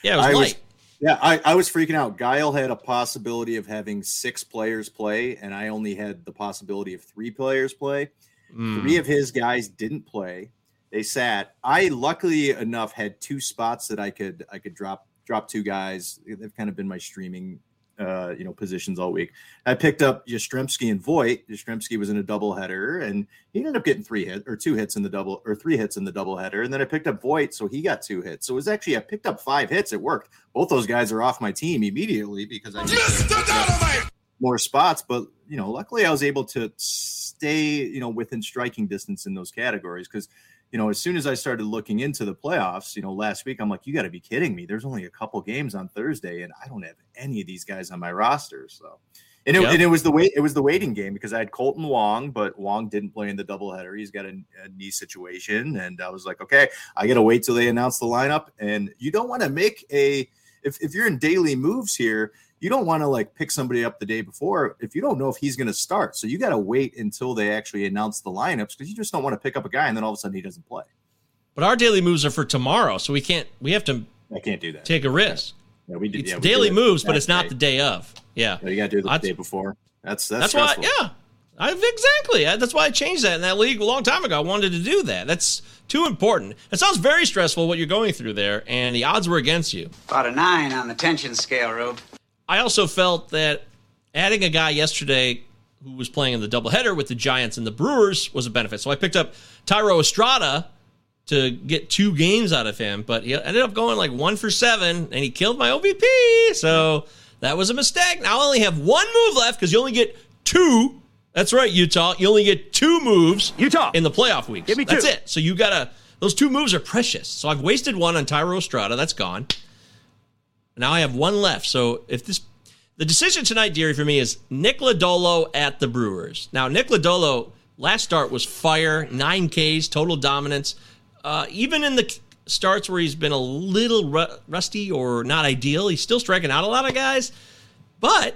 Yeah, it was I light. was yeah, I, I was freaking out. Guile had a possibility of having six players play, and I only had the possibility of three players play. Mm. Three of his guys didn't play. They sat. I luckily enough had two spots that I could I could drop drop two guys. They've kind of been my streaming uh, you know, positions all week. I picked up Yastrzemski and Voit. Yastrzemski was in a doubleheader, and he ended up getting three hits or two hits in the double or three hits in the doubleheader. And then I picked up Voit, so he got two hits. So it was actually I picked up five hits. It worked. Both those guys are off my team immediately because I just more spots. But you know, luckily I was able to stay you know within striking distance in those categories because you know, as soon as I started looking into the playoffs, you know, last week, I'm like, you got to be kidding me. There's only a couple games on Thursday, and I don't have any of these guys on my roster. So, and it, Yep. and it was the wait, it was the waiting game because I had Kolten Wong, but Wong didn't play in the doubleheader. He's got a, a knee situation, and I was like, okay, I got to wait till they announce the lineup. And you don't want to make a if if you're in daily moves here, you don't want to like pick somebody up the day before if you don't know if he's going to start. So you got to wait until they actually announce the lineups because you just don't want to pick up a guy and then all of a sudden he doesn't play. But our daily moves are for tomorrow, so we can't. We have to I can't do that. take a risk. Yeah, we do. It's yeah, we daily do it moves, but it's not day. the day of. Yeah, Yeah, you got to do it the That's- day before. That's that's, that's why. stressful. Yeah, I, exactly. I, that's why I changed that in that league a long time ago. I wanted to do that. That's too important. It sounds very stressful what you're going through there, and the odds were against you. About a nine on the tension scale, Rube. I also felt that adding a guy yesterday who was playing in the doubleheader with the Giants and the Brewers was a benefit. So I picked up Thairo Estrada to get two games out of him, but he ended up going like one for seven, and he killed my OBP. So that was a mistake. Now I only have one move left because you only get two. That's right, Utah. You only get two moves. Utah in the playoff weeks. Give me two. That's it. So you gotta. Those two moves are precious. So I've wasted one on Thairo Estrada. That's gone. Now I have one left. So if this, the decision tonight, dearie, for me is Nick Lodolo at the Brewers. Now Nick Lodolo last start was fire, nine Ks, total dominance. Uh, even in the starts where he's been a little ru- rusty or not ideal, he's still striking out a lot of guys. But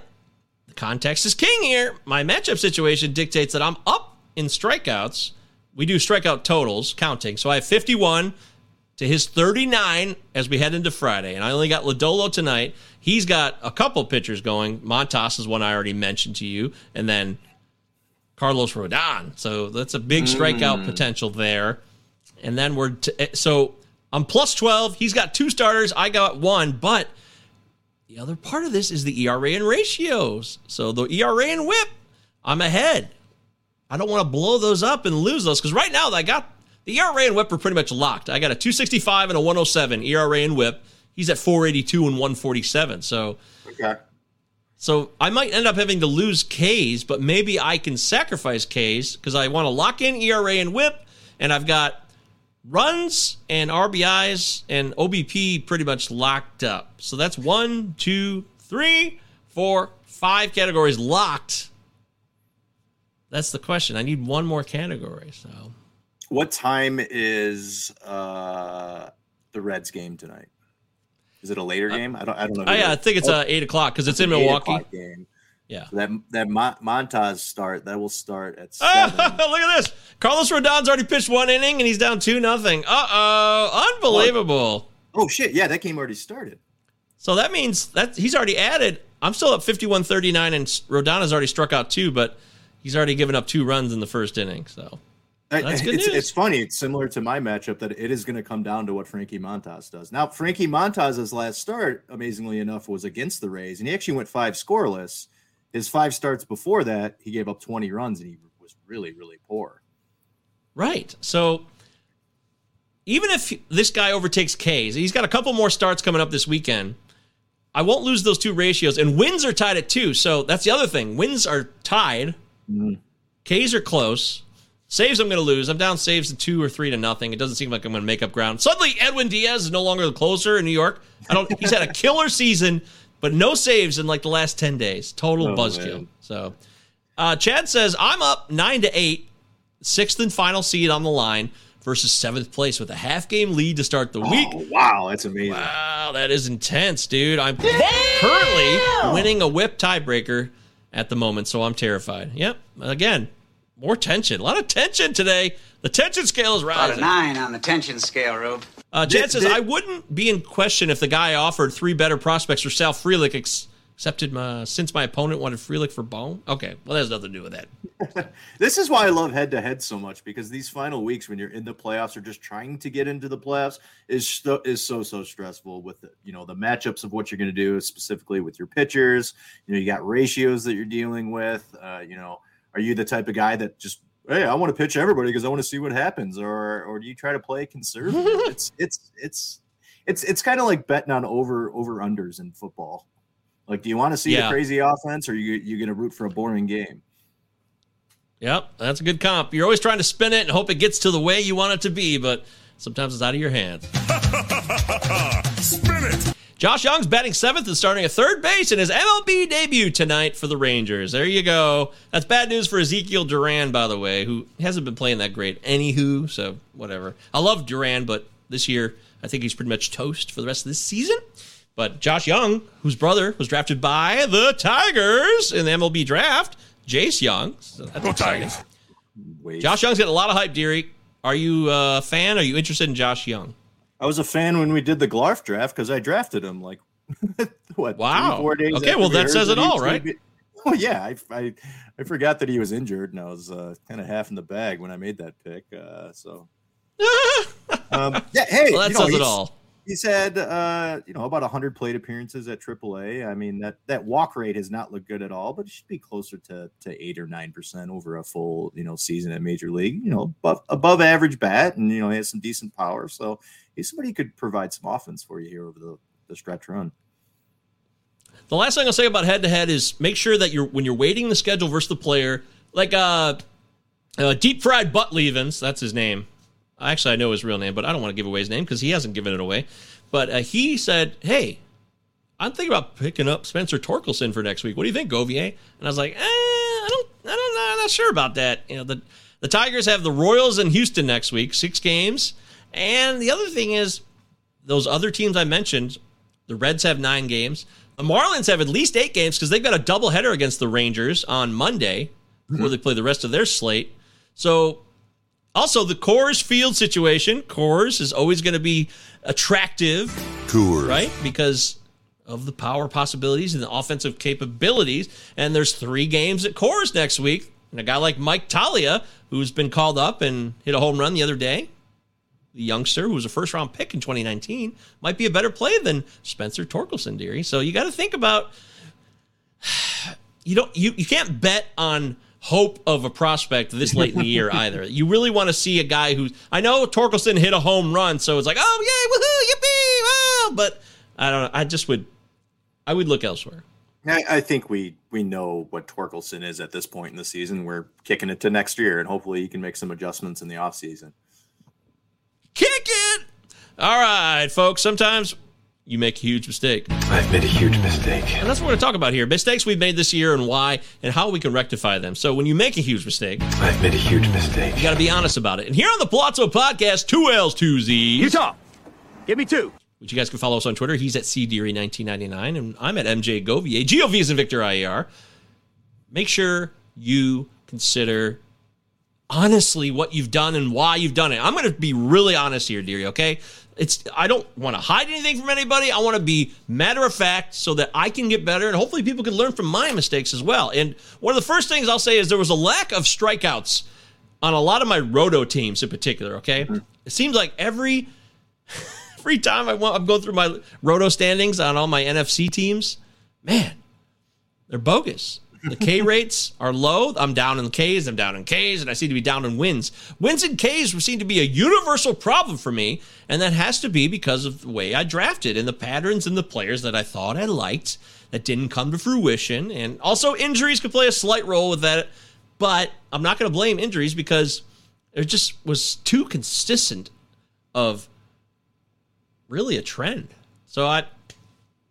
the context is king here. My matchup situation dictates that I'm up in strikeouts. We do strikeout totals counting. So I have 51 to his 39 as we head into Friday. And I only got Lodolo tonight. He's got a couple pitchers going. Montas is one I already mentioned to you. And then Carlos Rodon. So that's a big strikeout Mm. potential there. And then we're t- eh, so I'm plus 12. He's got two starters. I got one. But the other part of this is the ERA and ratios. So the ERA and whip, I'm ahead. I don't want to blow those up and lose those because right now I got the ERA and whip are pretty much locked. I got a 265 and a 107 ERA and whip. He's at 482 and 147. So Okay. so I might end up having to lose K's, but maybe I can sacrifice K's because I want to lock in ERA and whip, and I've got runs and RBIs and OBP pretty much locked up. So that's one, two, three, four, five categories locked. That's the question. I need one more category. So What time is uh the Reds game tonight? Is it a later game? I don't. I don't know. Oh, yeah, I think it's, uh, eight o'clock 'cause it's in Milwaukee. Game. Yeah. So that that Mon- Montas start that will start at Ah, seven. look at this. Carlos Rodon's already pitched one inning and he's down two nothing. Uh oh, unbelievable. Oh shit! Yeah, that game already started. So that means that he's already added. I'm still up 51 39, and Rodon has already struck out two, but he's already given up two runs in the first inning. So That's good it's, news. it's funny. It's similar to my matchup that it is going to come down to what Frankie Montas does. Now, Frankie Montas's last start, amazingly enough, was against the Rays, and he actually went five scoreless. His five starts before that, he gave up 20 runs, and he was really, really poor. Right. So even if this guy overtakes K's, he's got a couple more starts coming up this weekend. I won't lose those two ratios, and wins are tied at two. So that's the other thing. Wins are tied. Mm-hmm. K's are close. Saves I'm going to lose. I'm down saves to two or three to nothing. It doesn't seem like I'm going to make up ground. Suddenly, Edwin Diaz is no longer the closer in New York. I don't. He's had a killer season, but no saves in like the last ten days. Total Oh, buzzkill. man. So, uh, Chad says I'm up nine to eight, sixth and final seed on the line versus seventh place with a half game lead to start the week. Oh, wow, that's amazing. Wow, that is intense, dude. I'm currently winning a whip tiebreaker at the moment, so I'm terrified. Yep. Again, more tension. A lot of tension today. The tension scale is About a rising. nine on the tension scale, Rube. Uh, Chad Did- says, I wouldn't be in question if the guy offered three better prospects for Sal Frelick, ex- accepted my, since my opponent wanted Frelick for Bone. Okay, well, that has nothing to do with that. This is why I love head to head so much because these final weeks when you're in the playoffs or just trying to get into the playoffs is so, is so so stressful with the, you know the matchups of what you're going to do specifically with your pitchers. You know you got ratios that you're dealing with. Uh, you know, are you the type of guy that just hey I want to pitch everybody because I want to see what happens, or or do you try to play conservative? it's it's it's it's it's kind of like betting on over over unders in football. Like, do you want to see Yeah. a crazy offense, or you you going to root for a boring game? Yep, that's a good comp. You're always trying to spin it and hope it gets to the way you want it to be, but sometimes it's out of your hands. Spin it! Josh Jung's batting seventh and starting at third base in his MLB debut tonight for the Rangers. There you go. That's bad news for Ezekiel Duran, by the way, who hasn't been playing that great. Anywho, so whatever. I love Duran, but this year I think he's pretty much toast for the rest of this season. But Josh Jung, whose brother was drafted by the Tigers in the MLB draft, Jace Jung. So that's Go. Tigers! Wait. Josh Jung's getting a lot of hype, Deary. Are you a fan? Are you interested in Josh Jung? I was a fan when we did the Glarf draft because I drafted him like what? Wow. three, four days Okay, well, that says it all, right? was all, gonna right? be- Oh yeah, I, I I forgot that he was injured, and I was uh, kind of half in the bag when I made that pick. Uh, so um, yeah, hey, Well, that you know, says it all. He's had uh, you know about hundred plate appearances at AAA. I mean that that walk rate has not looked good at all, but it should be closer to to eight or nine percent over a full you know season at Major League. You know above above average bat, and you know he has some decent power. So he's somebody who could provide some offense for you here over the the stretch run. The last thing I'll say about head to head is make sure that you're when you're weighting the schedule versus the player, like uh, uh deep fried butt leavens, that's his name. Actually, I know his real name, but I don't want to give away his name because he hasn't given it away. But uh, he said, "Hey, I'm thinking about picking up Spencer Torkelson for next week. What do you think, Govier?" And I was like, eh, "I don't, I don't, know, I'm not sure about that." You know, the the Tigers have the Royals in Houston next week, six games, and the other thing is those other teams I mentioned, the Reds have nine games. The Marlins have at least eight games because they've got a doubleheader against the Rangers on Monday before they play the rest of their slate. So, also the Coors Field situation. Coors is always going to be attractive, Coors. right? Because of the power possibilities and the offensive capabilities. And there's three games at Coors next week. And a guy like Mike Toglia, who's been called up and hit a home run the other day, the youngster who was a first round pick in 2019 might be a better play than Spencer Torkelson, dearie. So you got to think about you don't you, you can't bet on hope of a prospect this late in the year either. You really want to see a guy who's I know Torkelson hit a home run, so it's like, oh yay, woohoo, yippee, wow. But I don't know. I just would I would look elsewhere. I, I think we we know what Torkelson is at this point in the season. We're kicking it to next year, and hopefully he can make some adjustments in the offseason. Kick it! All right, folks. Sometimes you make a huge mistake. I've made a huge mistake. And that's what we're going to talk about here. Mistakes we've made this year and why and how we can rectify them. So when you make a huge mistake, I've made a huge mistake. you got to be honest about it. And here on the Palazzo Podcast, two L's, two Z's. Utah, give me two. Which you guys can follow us on Twitter. He's at CDeary1999 and I'm at MJ Govier. GOV is in Victor IER. Make sure you consider honestly what you've done and why you've done it. I'm going to be really honest here, dearie, okay? It's I don't want to hide anything from anybody. I want to be matter of fact so that I can get better and hopefully people can learn from my mistakes as well. And one of the first things I'll say is there was a lack of strikeouts on a lot of my roto teams in particular. Okay, mm-hmm. it seems like every every time I want, I'm going through my roto standings on all my NFC teams. Man, they're bogus. The K rates are low. I'm down in the Ks. I'm down in Ks, and I seem to be down in wins. Wins and Ks seem to be a universal problem for me, and that has to be because of the way I drafted and the patterns and the players that I thought I liked that didn't come to fruition. And also, injuries could play a slight role with that. But I'm not going to blame injuries because it just was too consistent of really a trend. So I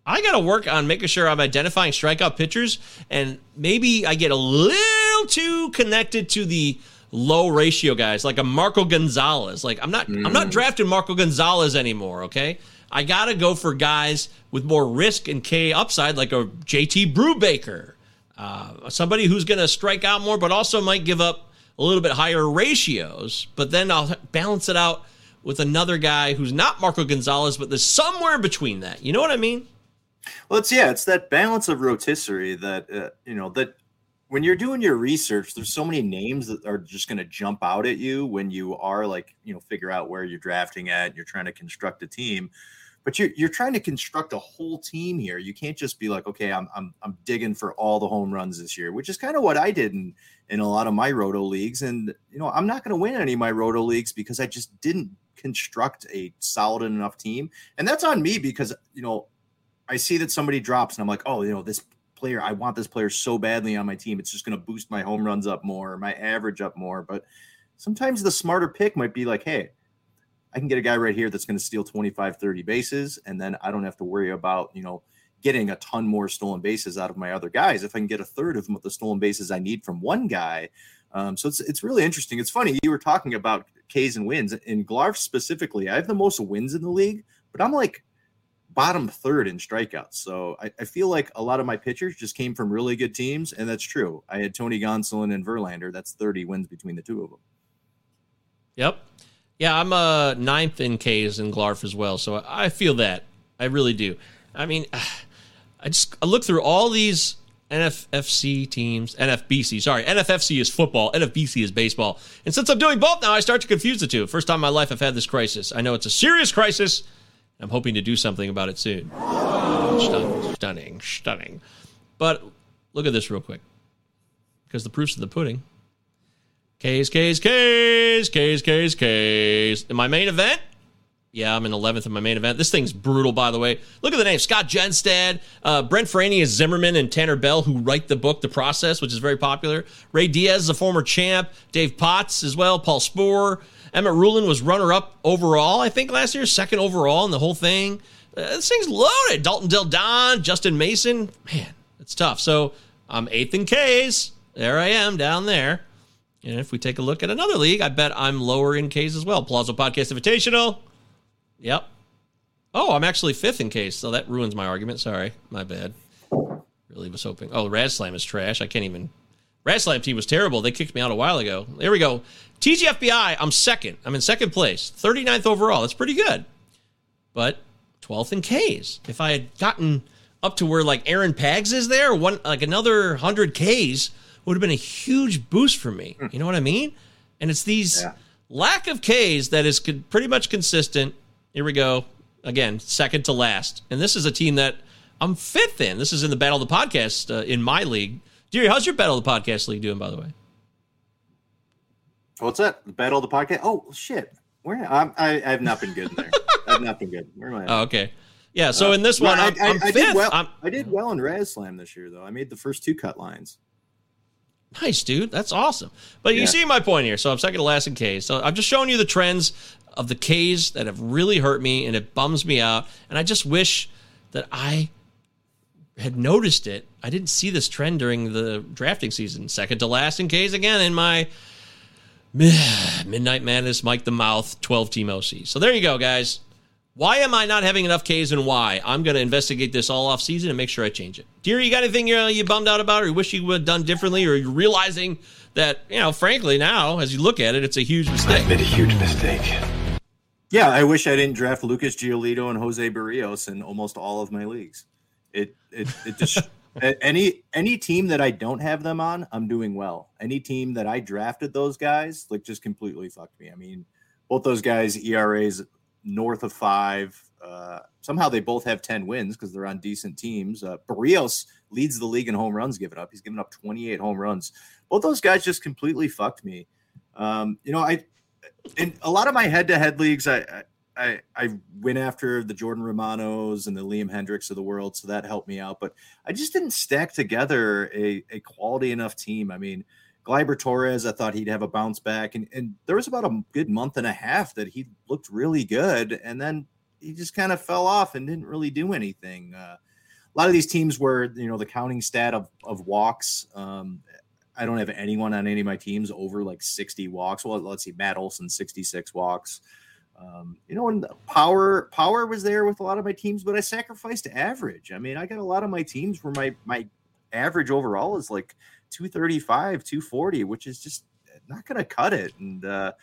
I got to work on making sure I'm identifying strikeout pitchers, and maybe I get a little too connected to the low ratio guys, like a Marco Gonzales. Like I'm not, mm. I'm not drafting Marco Gonzales anymore. Okay, I got to go for guys with more risk and K upside, like a JT Brubaker, uh, somebody who's going to strike out more, but also might give up a little bit higher ratios. But then I'll balance it out with another guy who's not Marco Gonzales, but there's somewhere between that. You know what I mean? Well, it's yeah, it's that balance of rotisserie that uh, you know that when you're doing your research, there's so many names that are just going to jump out at you when you are like you know figure out where you're drafting at. And you're trying to construct a team, but you're you're trying to construct a whole team here. You can't just be like, okay, I'm I'm I'm digging for all the home runs this year, which is kind of what I did in in a lot of my roto leagues. And you know, I'm not going to win any of my roto leagues because I just didn't construct a solid enough team, and that's on me because you know I see that somebody drops and I'm like, oh, you know, this player, I want this player so badly on my team. It's just going to boost my home runs up more, my average up more. But sometimes the smarter pick might be like, hey, I can get a guy right here that's going to steal 25, 30 bases. And then I don't have to worry about, you know, getting a ton more stolen bases out of my other guys. If I can get a third of the stolen bases I need from one guy. Um, so it's, it's really interesting. It's funny. You were talking about Ks and wins in Glarf specifically. I have the most wins in the league, but I'm like bottom third in strikeouts. So I, I, feel like a lot of my pitchers just came from really good teams, and that's true. I had Tony Gonsolin and Verlander. That's 30 wins between the two of them. Yep. Yeah, I'm a ninth in Ks and Glarf as well. So I feel that. I really do. I mean, I just I look through all these NFFC teams, NFBC, sorry, NFFC is football, NFBC is baseball. And since I'm doing both now, I start to confuse the two. First time in my life I've had this crisis. I know it's a serious crisis I'm hoping to do something about it soon. Stunning, stunning, stunning. But look at this real quick. Because the proof's in the pudding. K's, K's, K's, K's, K's, K's. In my main event, yeah, I'm in 11th in my main event. This thing's brutal, by the way. Look at the name Scott Genstad, uh, Brent Franey is Zimmerman, and Tanner Bell, who write the book The Process, which is very popular. Ray Diaz is a former champ. Dave Potts as well. Paul Sporer. Emmett Rulin was runner up overall, I think, last year, second overall in the whole thing. Uh, this thing's loaded. Dalton Del Don, Justin Mason. Man, it's tough. So I'm eighth in Ks. There I am down there. And if we take a look at another league, I bet I'm lower in Ks as well. Plaza Podcast Invitational. Yep. Oh, I'm actually fifth in Ks, so that ruins my argument. Sorry, my bad. Really was hoping. Oh, Rad Slam is trash. I can't even. Slam team was terrible. They kicked me out a while ago. There we go. TGFBI, I'm second. I'm in second place, 39th overall. That's pretty good. But 12th in Ks. If I had gotten up to where like Aaron Pags is there, one like another 100 Ks would have been a huge boost for me. You know what I mean? And it's these yeah. lack of Ks that is pretty much consistent. Here we go. Again, second to last. And this is a team that I'm fifth in. This is in the Battle of the Podcast uh, in my league. Deary, how's your Battle of the Podcast league doing, by the way? What's that? The battle of the podcast? Oh shit! Where I'm, I, I have not been good in there. I've not been good. Where am I? Oh, okay. Yeah. So uh, in this one, I'm, I, I'm I, did well. I'm, I did well in Raz Slam this year, though. I made the first two cut lines. Nice, dude. That's awesome. But you see my point here. So I'm second to last in Ks. So I'm just showing you the trends of the Ks that have really hurt me, and it bums me out. And I just wish that I had noticed it. I didn't see this trend during the drafting season. Second to last in Ks again in my Midnight Madness, Mike the Mouth, 12 Team OC. So there you go, guys. Why am I not having enough Ks and why? I'm going to investigate this all off season and make sure I change it. Dear, you got anything you're, you bummed out about or you wish you would have done differently or you're realizing that, you know, frankly, now as you look at it, it's a huge mistake? I made a huge mistake. Yeah, I wish I didn't draft Lucas Giolito and Jose Berrios in almost all of my leagues. It it it just any any team that I don't have them on, I'm doing well. Any team that I drafted those guys, like just completely fucked me. I mean, both those guys ERAs north of five. Uh, somehow they both have 10 wins because they're on decent teams. Uh, Berrios leads the league in home runs given up. He's given up 28 home runs. Both those guys just completely fucked me. Um, you know, I in a lot of my head-to-head leagues, I, I I I went after the Jordan Romanos and the Liam Hendriks of the world, so that helped me out. But I just didn't stack together a, a quality enough team. I mean, Gleyber Torres, I thought he'd have a bounce back, and, and there was about a good month and a half that he looked really good, and then he just kind of fell off and didn't really do anything. Uh, a lot of these teams where you know the counting stat of of walks. Um, I don't have anyone on any of my teams over like 60 walks. Well, let's see, Matt Olson 66 walks. Um, you know, and power power was there with a lot of my teams, but I sacrificed average. I mean, I got a lot of my teams where my my average overall is like 235, 240, which is just not going to cut it. And uh,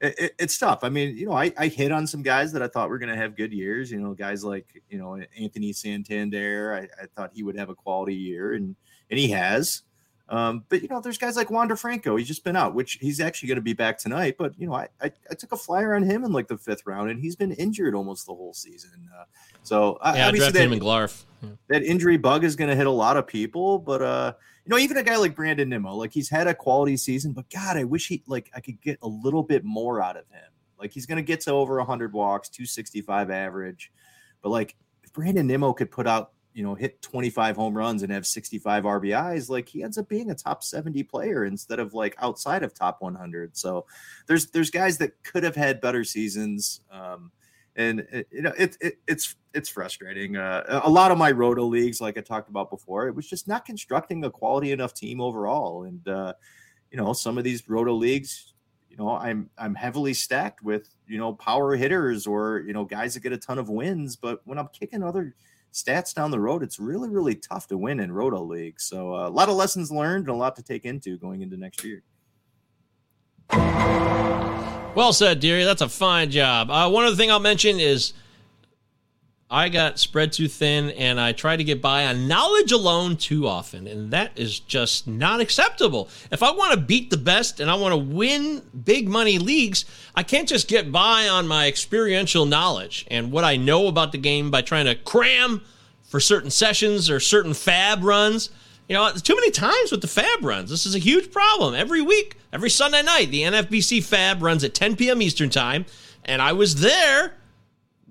it, it's tough. I mean, you know, I, I hit on some guys that I thought were going to have good years. You know, guys like you know Anthony Santander. I, I thought he would have a quality year, and and he has. Um, but you know, there's guys like Wander Franco. He's just been out, which he's actually going to be back tonight. But you know, I, I, I took a flyer on him in like the fifth round, and he's been injured almost the whole season. Uh, so yeah, I obviously drafted that, him in Glarf. Yeah. that injury bug is going to hit a lot of people. But uh, you know, even a guy like Brandon Nimmo, like he's had a quality season, but God, I wish he like I could get a little bit more out of him. Like he's going to get to over 100 walks, 265 average, but like if Brandon Nimmo could put out you know, hit 25 home runs and have 65 RBIs, like he ends up being a top 70 player instead of like outside of top 100. So there's there's guys that could have had better seasons. Um, and it, you know it, it, it's it's frustrating. Uh, a lot of my roto leagues, like I talked about before, it was just not constructing a quality enough team overall. And uh, you know, some of these roto leagues, you know, I'm I'm heavily stacked with you know power hitters or you know guys that get a ton of wins. But when I'm kicking other stats down the road, it's really, really tough to win in Roto League. So uh, a lot of lessons learned and a lot to take into going into next year. Well said, dearie. That's a fine job. Uh, one other thing I'll mention is I got spread too thin and I try to get by on knowledge alone too often. And that is just not acceptable. If I want to beat the best and I want to win big money leagues, I can't just get by on my experiential knowledge and what I know about the game by trying to cram for certain sessions or certain fab runs. You know, too many times with the fab runs. This is a huge problem. Every week, every Sunday night, the NFBC fab runs at 10 p.m. Eastern Time. And I was there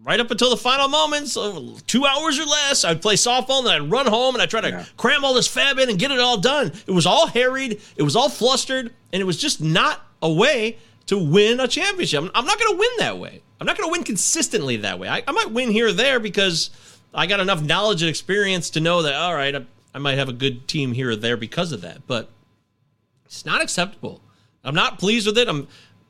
right up until the final moments, uh, two hours or less. I'd play softball and then I'd run home and I'd try to yeah. cram all this fab in and get it all done. It was all harried, it was all flustered, and it was just not a way to win a championship. I'm not going to win that way. I'm not going to win consistently that way. I, I, might win here or there because I got enough knowledge and experience to know that, all right, I, I might have a good team here or there because of that. But it's not acceptable. I'm not pleased with it. I'm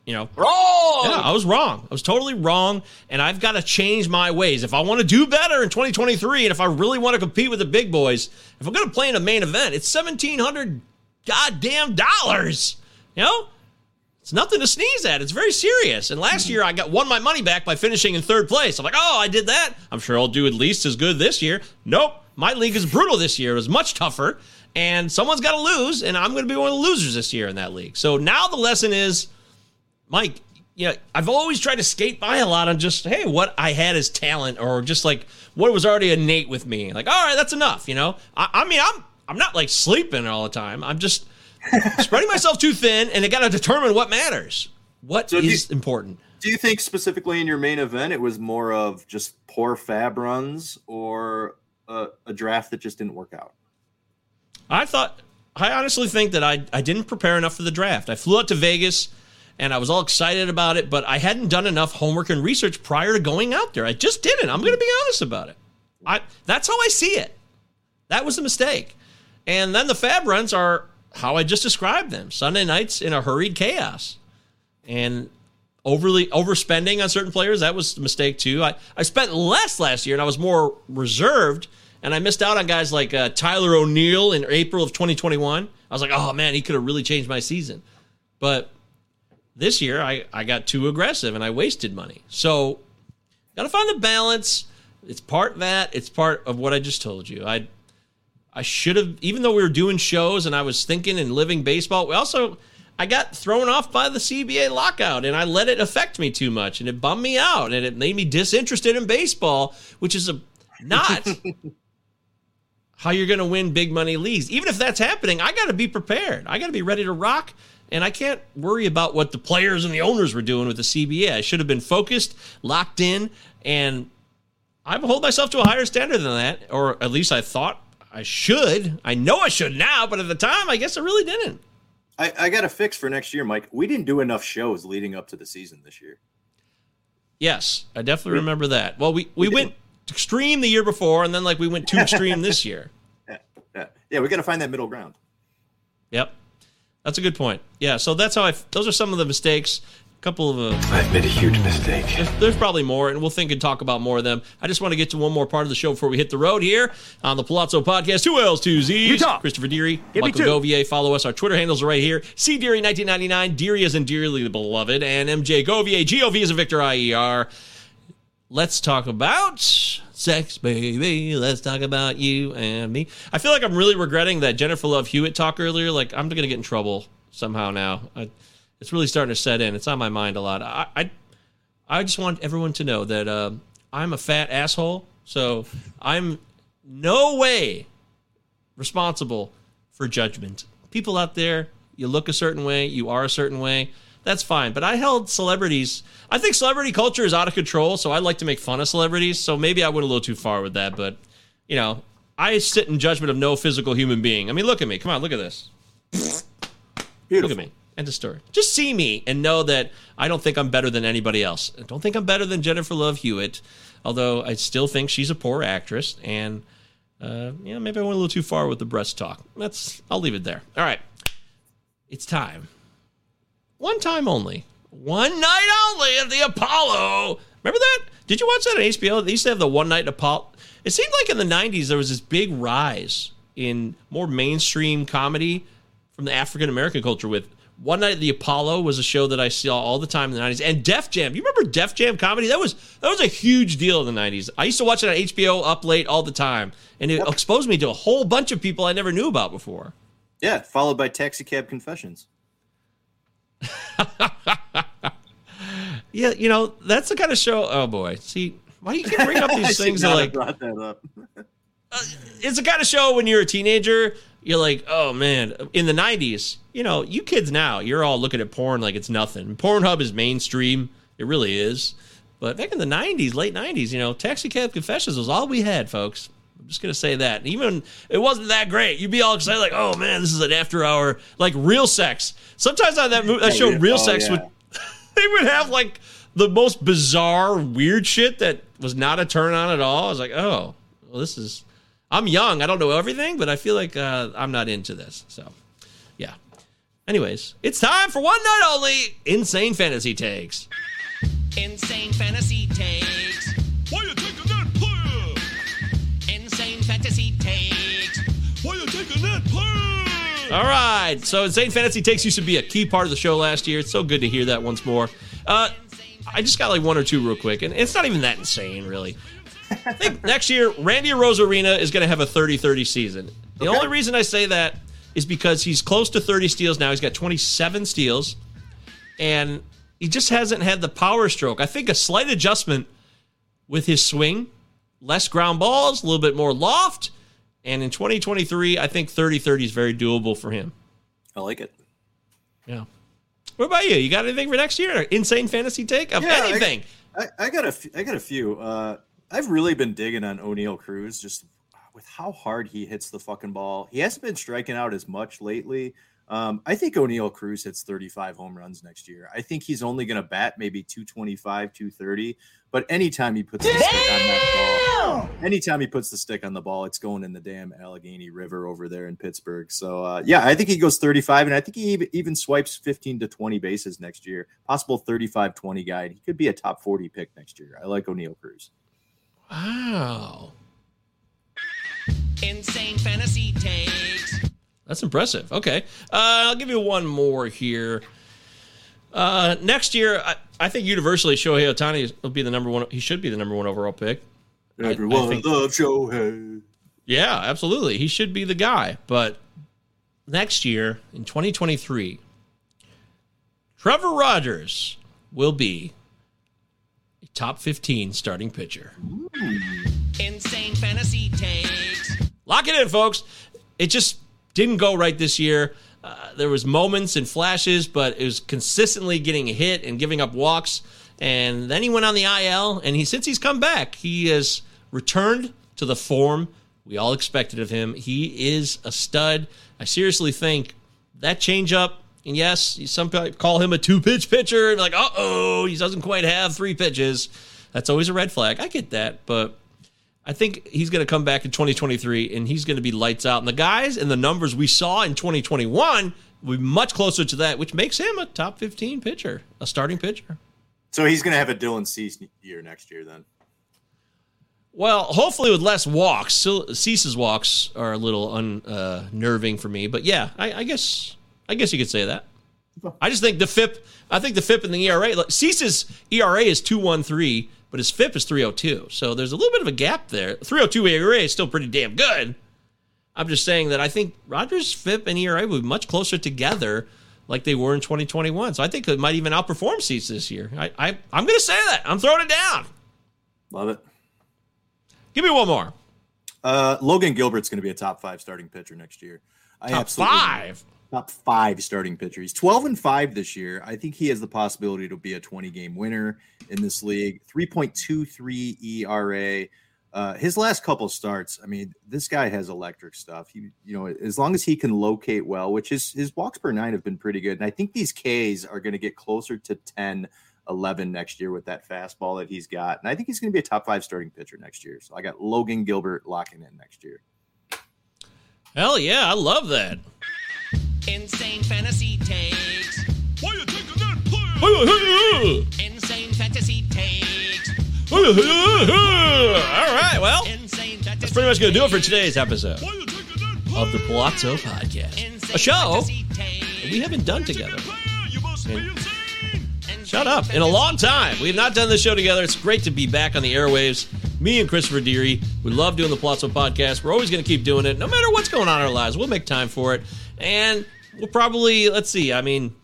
you know. Wrong! Yeah i was wrong. I was totally wrong and i've got to change my ways. If i want to do better in 2023 and if i really want to compete with the big boys if i'm going to play in a main event it's 1700 goddamn dollars! You know? It's nothing to sneeze at. It's very serious. And last year i got won my money back by finishing in third place. I'm like oh i did that. I'm sure i'll do at least as good this year. Nope. My league is brutal this year. It was much tougher. And someone's got to lose and i'm going to be one of the losers this year in that league. So now the lesson is Mike, you know, I've always tried to skate by a lot on just, hey, what I had as talent or just like what was already innate with me. Like, all right, that's enough, you know? I, I mean, I'm I'm not like sleeping all the time. I'm just spreading myself too thin and I got to determine what matters. What so is you, important. Do you think specifically in your main event it was more of just poor fab runs or a, a draft that just didn't work out? I thought I honestly think that I I didn't prepare enough for the draft. I flew out to Vegas and I was all excited about it, but I hadn't done enough homework and research prior to going out there. I just didn't. I'm going to be honest about it. I that's how I see it. That was a mistake. And then the fab runs are how I just described them. Sunday nights in a hurried chaos. And overly overspending on certain players, that was a mistake too. I, I spent less last year and I was more reserved and I missed out on guys like uh, Tyler O'Neill in April of 2021. I was like, oh man, he could have really changed my season. But this year, I, I got too aggressive and I wasted money. So, got to find the balance. It's part that, it's part of what I just told you. I I should have, even though we were doing shows and I was thinking and living baseball, we also, I got thrown off by the CBA lockout and I let it affect me too much and it bummed me out and it made me disinterested in baseball, which is a not how you're going to win big money leagues. Even if that's happening, I got to be prepared. I got to be ready to rock. And I can't worry about what the players and the owners were doing with the CBA. I should have been focused, locked in, and I hold myself to a higher standard than that, or at least I thought I should. I know I should now, but at the time, I guess I really didn't. I, I got a fix for next year, Mike. We didn't do enough shows leading up to the season this year. Yes, I definitely remember that. Well, we, we, we went extreme the year before, and then like we went too extreme this year. Yeah, yeah, yeah. We got to find that middle ground. Yep. That's a good point. Yeah, so that's how I. Those are some of the mistakes. A couple of. Uh, I've made a huge mistake. There's, there's, probably more, and we'll think and talk about more of them. I just want to get to one more part of the show before we hit the road here on the Palazzo Podcast. Two L's, two Z's. Utah. Christopher Deary, Give Michael Govier. Follow us. Our Twitter handles are right here. C Deary 1999. Deary is in dearly beloved, and MJ Govier. G O V is a Victor I E R. Let's talk about sex, baby. Let's talk about you and me. I feel like I'm really regretting that Jennifer Love Hewitt talk earlier. Like I'm gonna get in trouble somehow now. I, it's really starting to set in. It's on my mind a lot. I I, I just want everyone to know that uh, I'm a fat asshole. So I'm no way responsible for judgment. People out there, you look a certain way, you are a certain way that's fine. But I held celebrities. I think celebrity culture is out of control, so I like to make fun of celebrities. So maybe I went a little too far with that. But you know, I sit in judgment of no physical human being. I mean, look at me. Come on, look at this. Beautiful. Look at me. End of story. Just see me and know that I don't think I'm better than anybody else. I don't think I'm better than Jennifer Love Hewitt, although I still think she's a poor actress. And uh, you know, maybe I went a little too far with the breast talk. That's. I'll leave it there. All right. It's time one time only, one night only at the Apollo. Remember that? Did you watch that on HBO? They used to have the one night Apollo. It seemed like in the '90s there was this big rise in more mainstream comedy from the African American culture. With One Night at the Apollo was a show that I saw all the time in the '90s, and Def Jam. You remember Def Jam comedy? That was that was a huge deal in the '90s. I used to watch it on HBO up late all the time, and it yep. exposed me to a whole bunch of people I never knew about before. Yeah, followed by Taxi Cab Confessions. yeah, you know that's the kind of show. Oh boy, see why you can bring up these things that like brought that up. uh, it's the kind of show when you're a teenager. You're like, oh man, in the '90s, you know, you kids now, you're all looking at porn like it's nothing. Pornhub is mainstream. It really is. But back in the '90s, late '90s, you know, Taxi Cab Confessions was all we had, folks. I'm just gonna say that. Even it wasn't that great. You'd be all excited, like, "Oh man, this is an after hour, like real sex." Sometimes on that movie, that show, Real oh, Sex, yeah. would they would have like the most bizarre, weird shit that was not a turn on at all. I was like, "Oh, well, this is." I'm young. I don't know everything, but I feel like uh, I'm not into this. So, yeah. Anyways, it's time for one night only insane fantasy takes. Insane fantasy takes. All right. So, Insane Fantasy Takes used to be a key part of the show last year. It's so good to hear that once more. Uh, I just got like one or two real quick, and it's not even that insane, really. I think next year, Randy Arozarena is going to have a 30 30 season. The okay. only reason I say that is because he's close to 30 steals now. He's got 27 steals, and he just hasn't had the power stroke. I think a slight adjustment with his swing, less ground balls, a little bit more loft. And in 2023, I think 30 30 is very doable for him. I like it. Yeah. What about you? You got anything for next year? Insane fantasy take of yeah, anything? I, I, I, got a, f- I got a few. Uh, I've really been digging on Oneil Cruz just with how hard he hits the fucking ball. He hasn't been striking out as much lately. Um, I think Oneil Cruz hits 35 home runs next year. I think he's only going to bat maybe 225, 230. But anytime he puts stick on that ball, anytime he puts the stick on the ball, it's going in the damn Allegheny River over there in Pittsburgh. So uh, yeah, I think he goes 35, and I think he even swipes 15 to 20 bases next year. Possible 35-20 guy. He could be a top 40 pick next year. I like Oneil Cruz. Wow. Insane fantasy takes. That's impressive. Okay. Uh, I'll give you one more here. Uh, next year, I, I, think universally Shohei Ohtani will be the number one. He should be the number one overall pick. Everyone I, I think, loves Shohei. Yeah, absolutely. He should be the guy. But next year, in 2023, Trevor Rogers will be a top 15 starting pitcher. Insane fantasy takes. Lock it in, folks. It just didn't go right this year. Uh, there was moments and flashes, but it was consistently getting hit and giving up walks. And then he went on the IL, and he since he's come back, he has returned to the form we all expected of him. He is a stud. I seriously think that changeup, and yes, some call him a two pitch pitcher, and like, uh oh, he doesn't quite have three pitches. That's always a red flag. I get that, but I think he's going to come back in 2023 and he's going to be lights out. And the guys and the numbers we saw in 2021 will be much closer to that, which makes him a top 15 pitcher, a starting pitcher. So he's going to have a Dylan Cease year next year then. Well, hopefully with less walks. So Cease's walks are a little unnerving uh, for me, but yeah, I, I guess I guess you could say that. I just think the FIP. I think the FIP and the ERA. Like, Cease's ERA is two one three, but his FIP is three hundred two. So there's a little bit of a gap there. Three hundred two ERA is still pretty damn good. I'm just saying that I think Rogers' FIP and ERA will be much closer together, like they were in 2021. So I think it might even outperform Cease this year. I, I I'm going to say that. I'm throwing it down. Love it. Give me one more. Uh, Logan Gilbert's going to be a top five starting pitcher next year. I Top five? Top five starting pitcher. He's 12 and 5 this year. I think he has the possibility to be a 20 game winner in this league. 3.23 ERA. Uh, his last couple starts, I mean, this guy has electric stuff. He, you know, as long as he can locate well, which his his walks per nine have been pretty good, and I think these Ks are going to get closer to 10, 11 next year with that fastball that he's got, and I think he's going to be a top five starting pitcher next year. So I got Logan Gilbert locking in next year. Hell yeah, I love that. Insane fantasy takes. Why you taking that player? Insane fantasy takes. All right, well, that's pretty much going to do it for today's episode of the Palazzo Podcast, a show we haven't done together. And- shut up! In a long time, we have not done this show together. It's great to be back on the airwaves. Me and Christopher Deary, we love doing the Palazzo Podcast. We're always going to keep doing it, no matter what's going on in our lives. We'll make time for it, and we'll probably let's see. I mean,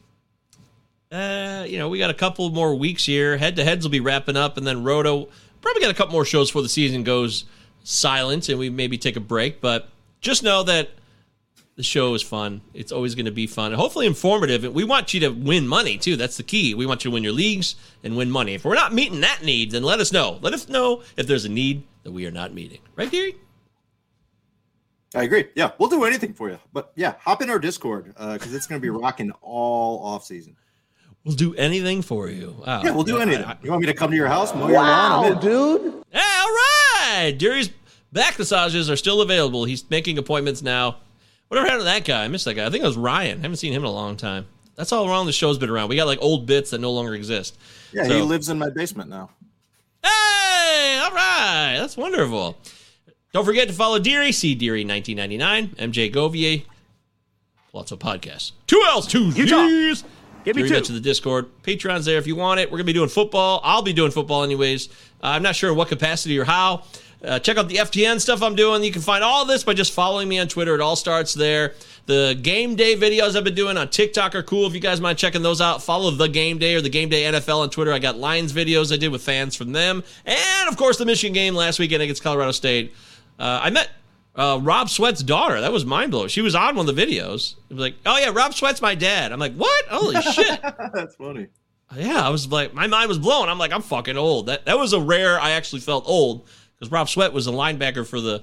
uh, you know, we got a couple more weeks here. Head to heads will be wrapping up, and then Roto probably got a couple more shows before the season goes silent, and we maybe take a break. But just know that the show is fun. It's always going to be fun and hopefully informative. And we want you to win money too. That's the key. We want you to win your leagues and win money. If we're not meeting that need, then let us know. Let us know if there's a need that we are not meeting. Right, Gary? I agree. Yeah, we'll do anything for you. But yeah, hop in our Discord uh, because it's going to be rocking all off season. We'll do anything for you. Wow. Yeah, we'll do I- anything. I- you want me to come to your house? Mow your lawn? Dude. Hey, all right. Deary's back massages are still available. He's making appointments now. Whatever happened to that guy? I missed that guy. I think it was Ryan. I haven't seen him in a long time. That's how long the show's been around. We got like old bits that no longer exist. Yeah, So- he lives in my basement now. Hey, all right. That's wonderful. Don't forget to follow Deary, C Deary 1999, MJ Govier, Palazzo Podcast. Two L's, two Z's. Give me Deary two. mentioned the Discord. Patreon's there if you want it. We're going to be doing football. I'll be doing football anyways. Uh, I'm not sure in what capacity or how. Uh, check out the FTN stuff I'm doing. You can find all this by just following me on Twitter. It all starts there. The game day videos I've been doing on TikTok are cool. If you guys mind checking those out, follow the game day or the game day NFL on Twitter. I got Lions videos I did with fans from them. And of course, the Michigan game last weekend against Colorado State. Uh, I met uh, Rob Sweat's daughter. That was mind blowing. She was on one of the videos. It was like, oh yeah, Rob Sweat's my dad. I'm like, what? Holy shit. That's funny. Yeah, I was like, my mind was blown. I'm like, I'm fucking old. That that was a rare. I actually felt old because Rob Sweat was a linebacker for the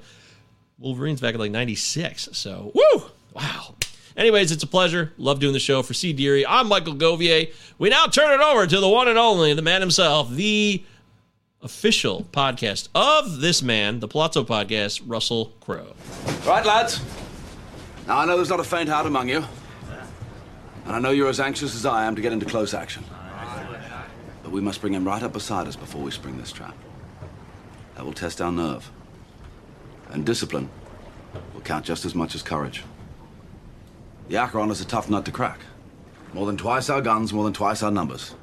Wolverines back in like '96. So, woo, wow. Anyways, it's a pleasure. Love doing the show for C. Deary. I'm Michael Govier. We now turn it over to the one and only, the man himself, the official podcast of this man, the Palazzo Podcast, Russell Crowe. Right, lads. Now, I know there's not a faint heart among you. And I know you're as anxious as I am to get into close action. But we must bring him right up beside us before we spring this trap. That will test our nerve. And discipline will count just as much as courage. The Acheron is a tough nut to crack. More than twice our guns, more than twice our numbers.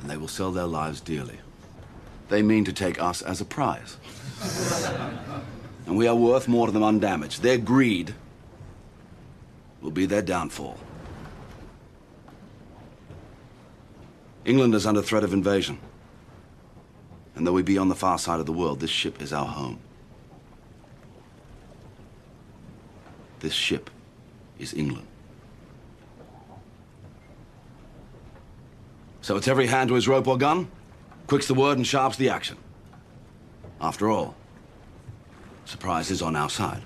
And they will sell their lives dearly. They mean to take us as a prize. And And we are worth more to them undamaged. Their greed will be their downfall. England is under threat of invasion. And though we be on the far side of the world, this ship is our home. This ship is England. So it's every hand to his rope or gun, quick's the word and sharp's the action. After all, surprise is on our side.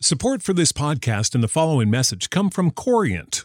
Support for this podcast and the following message come from Corient.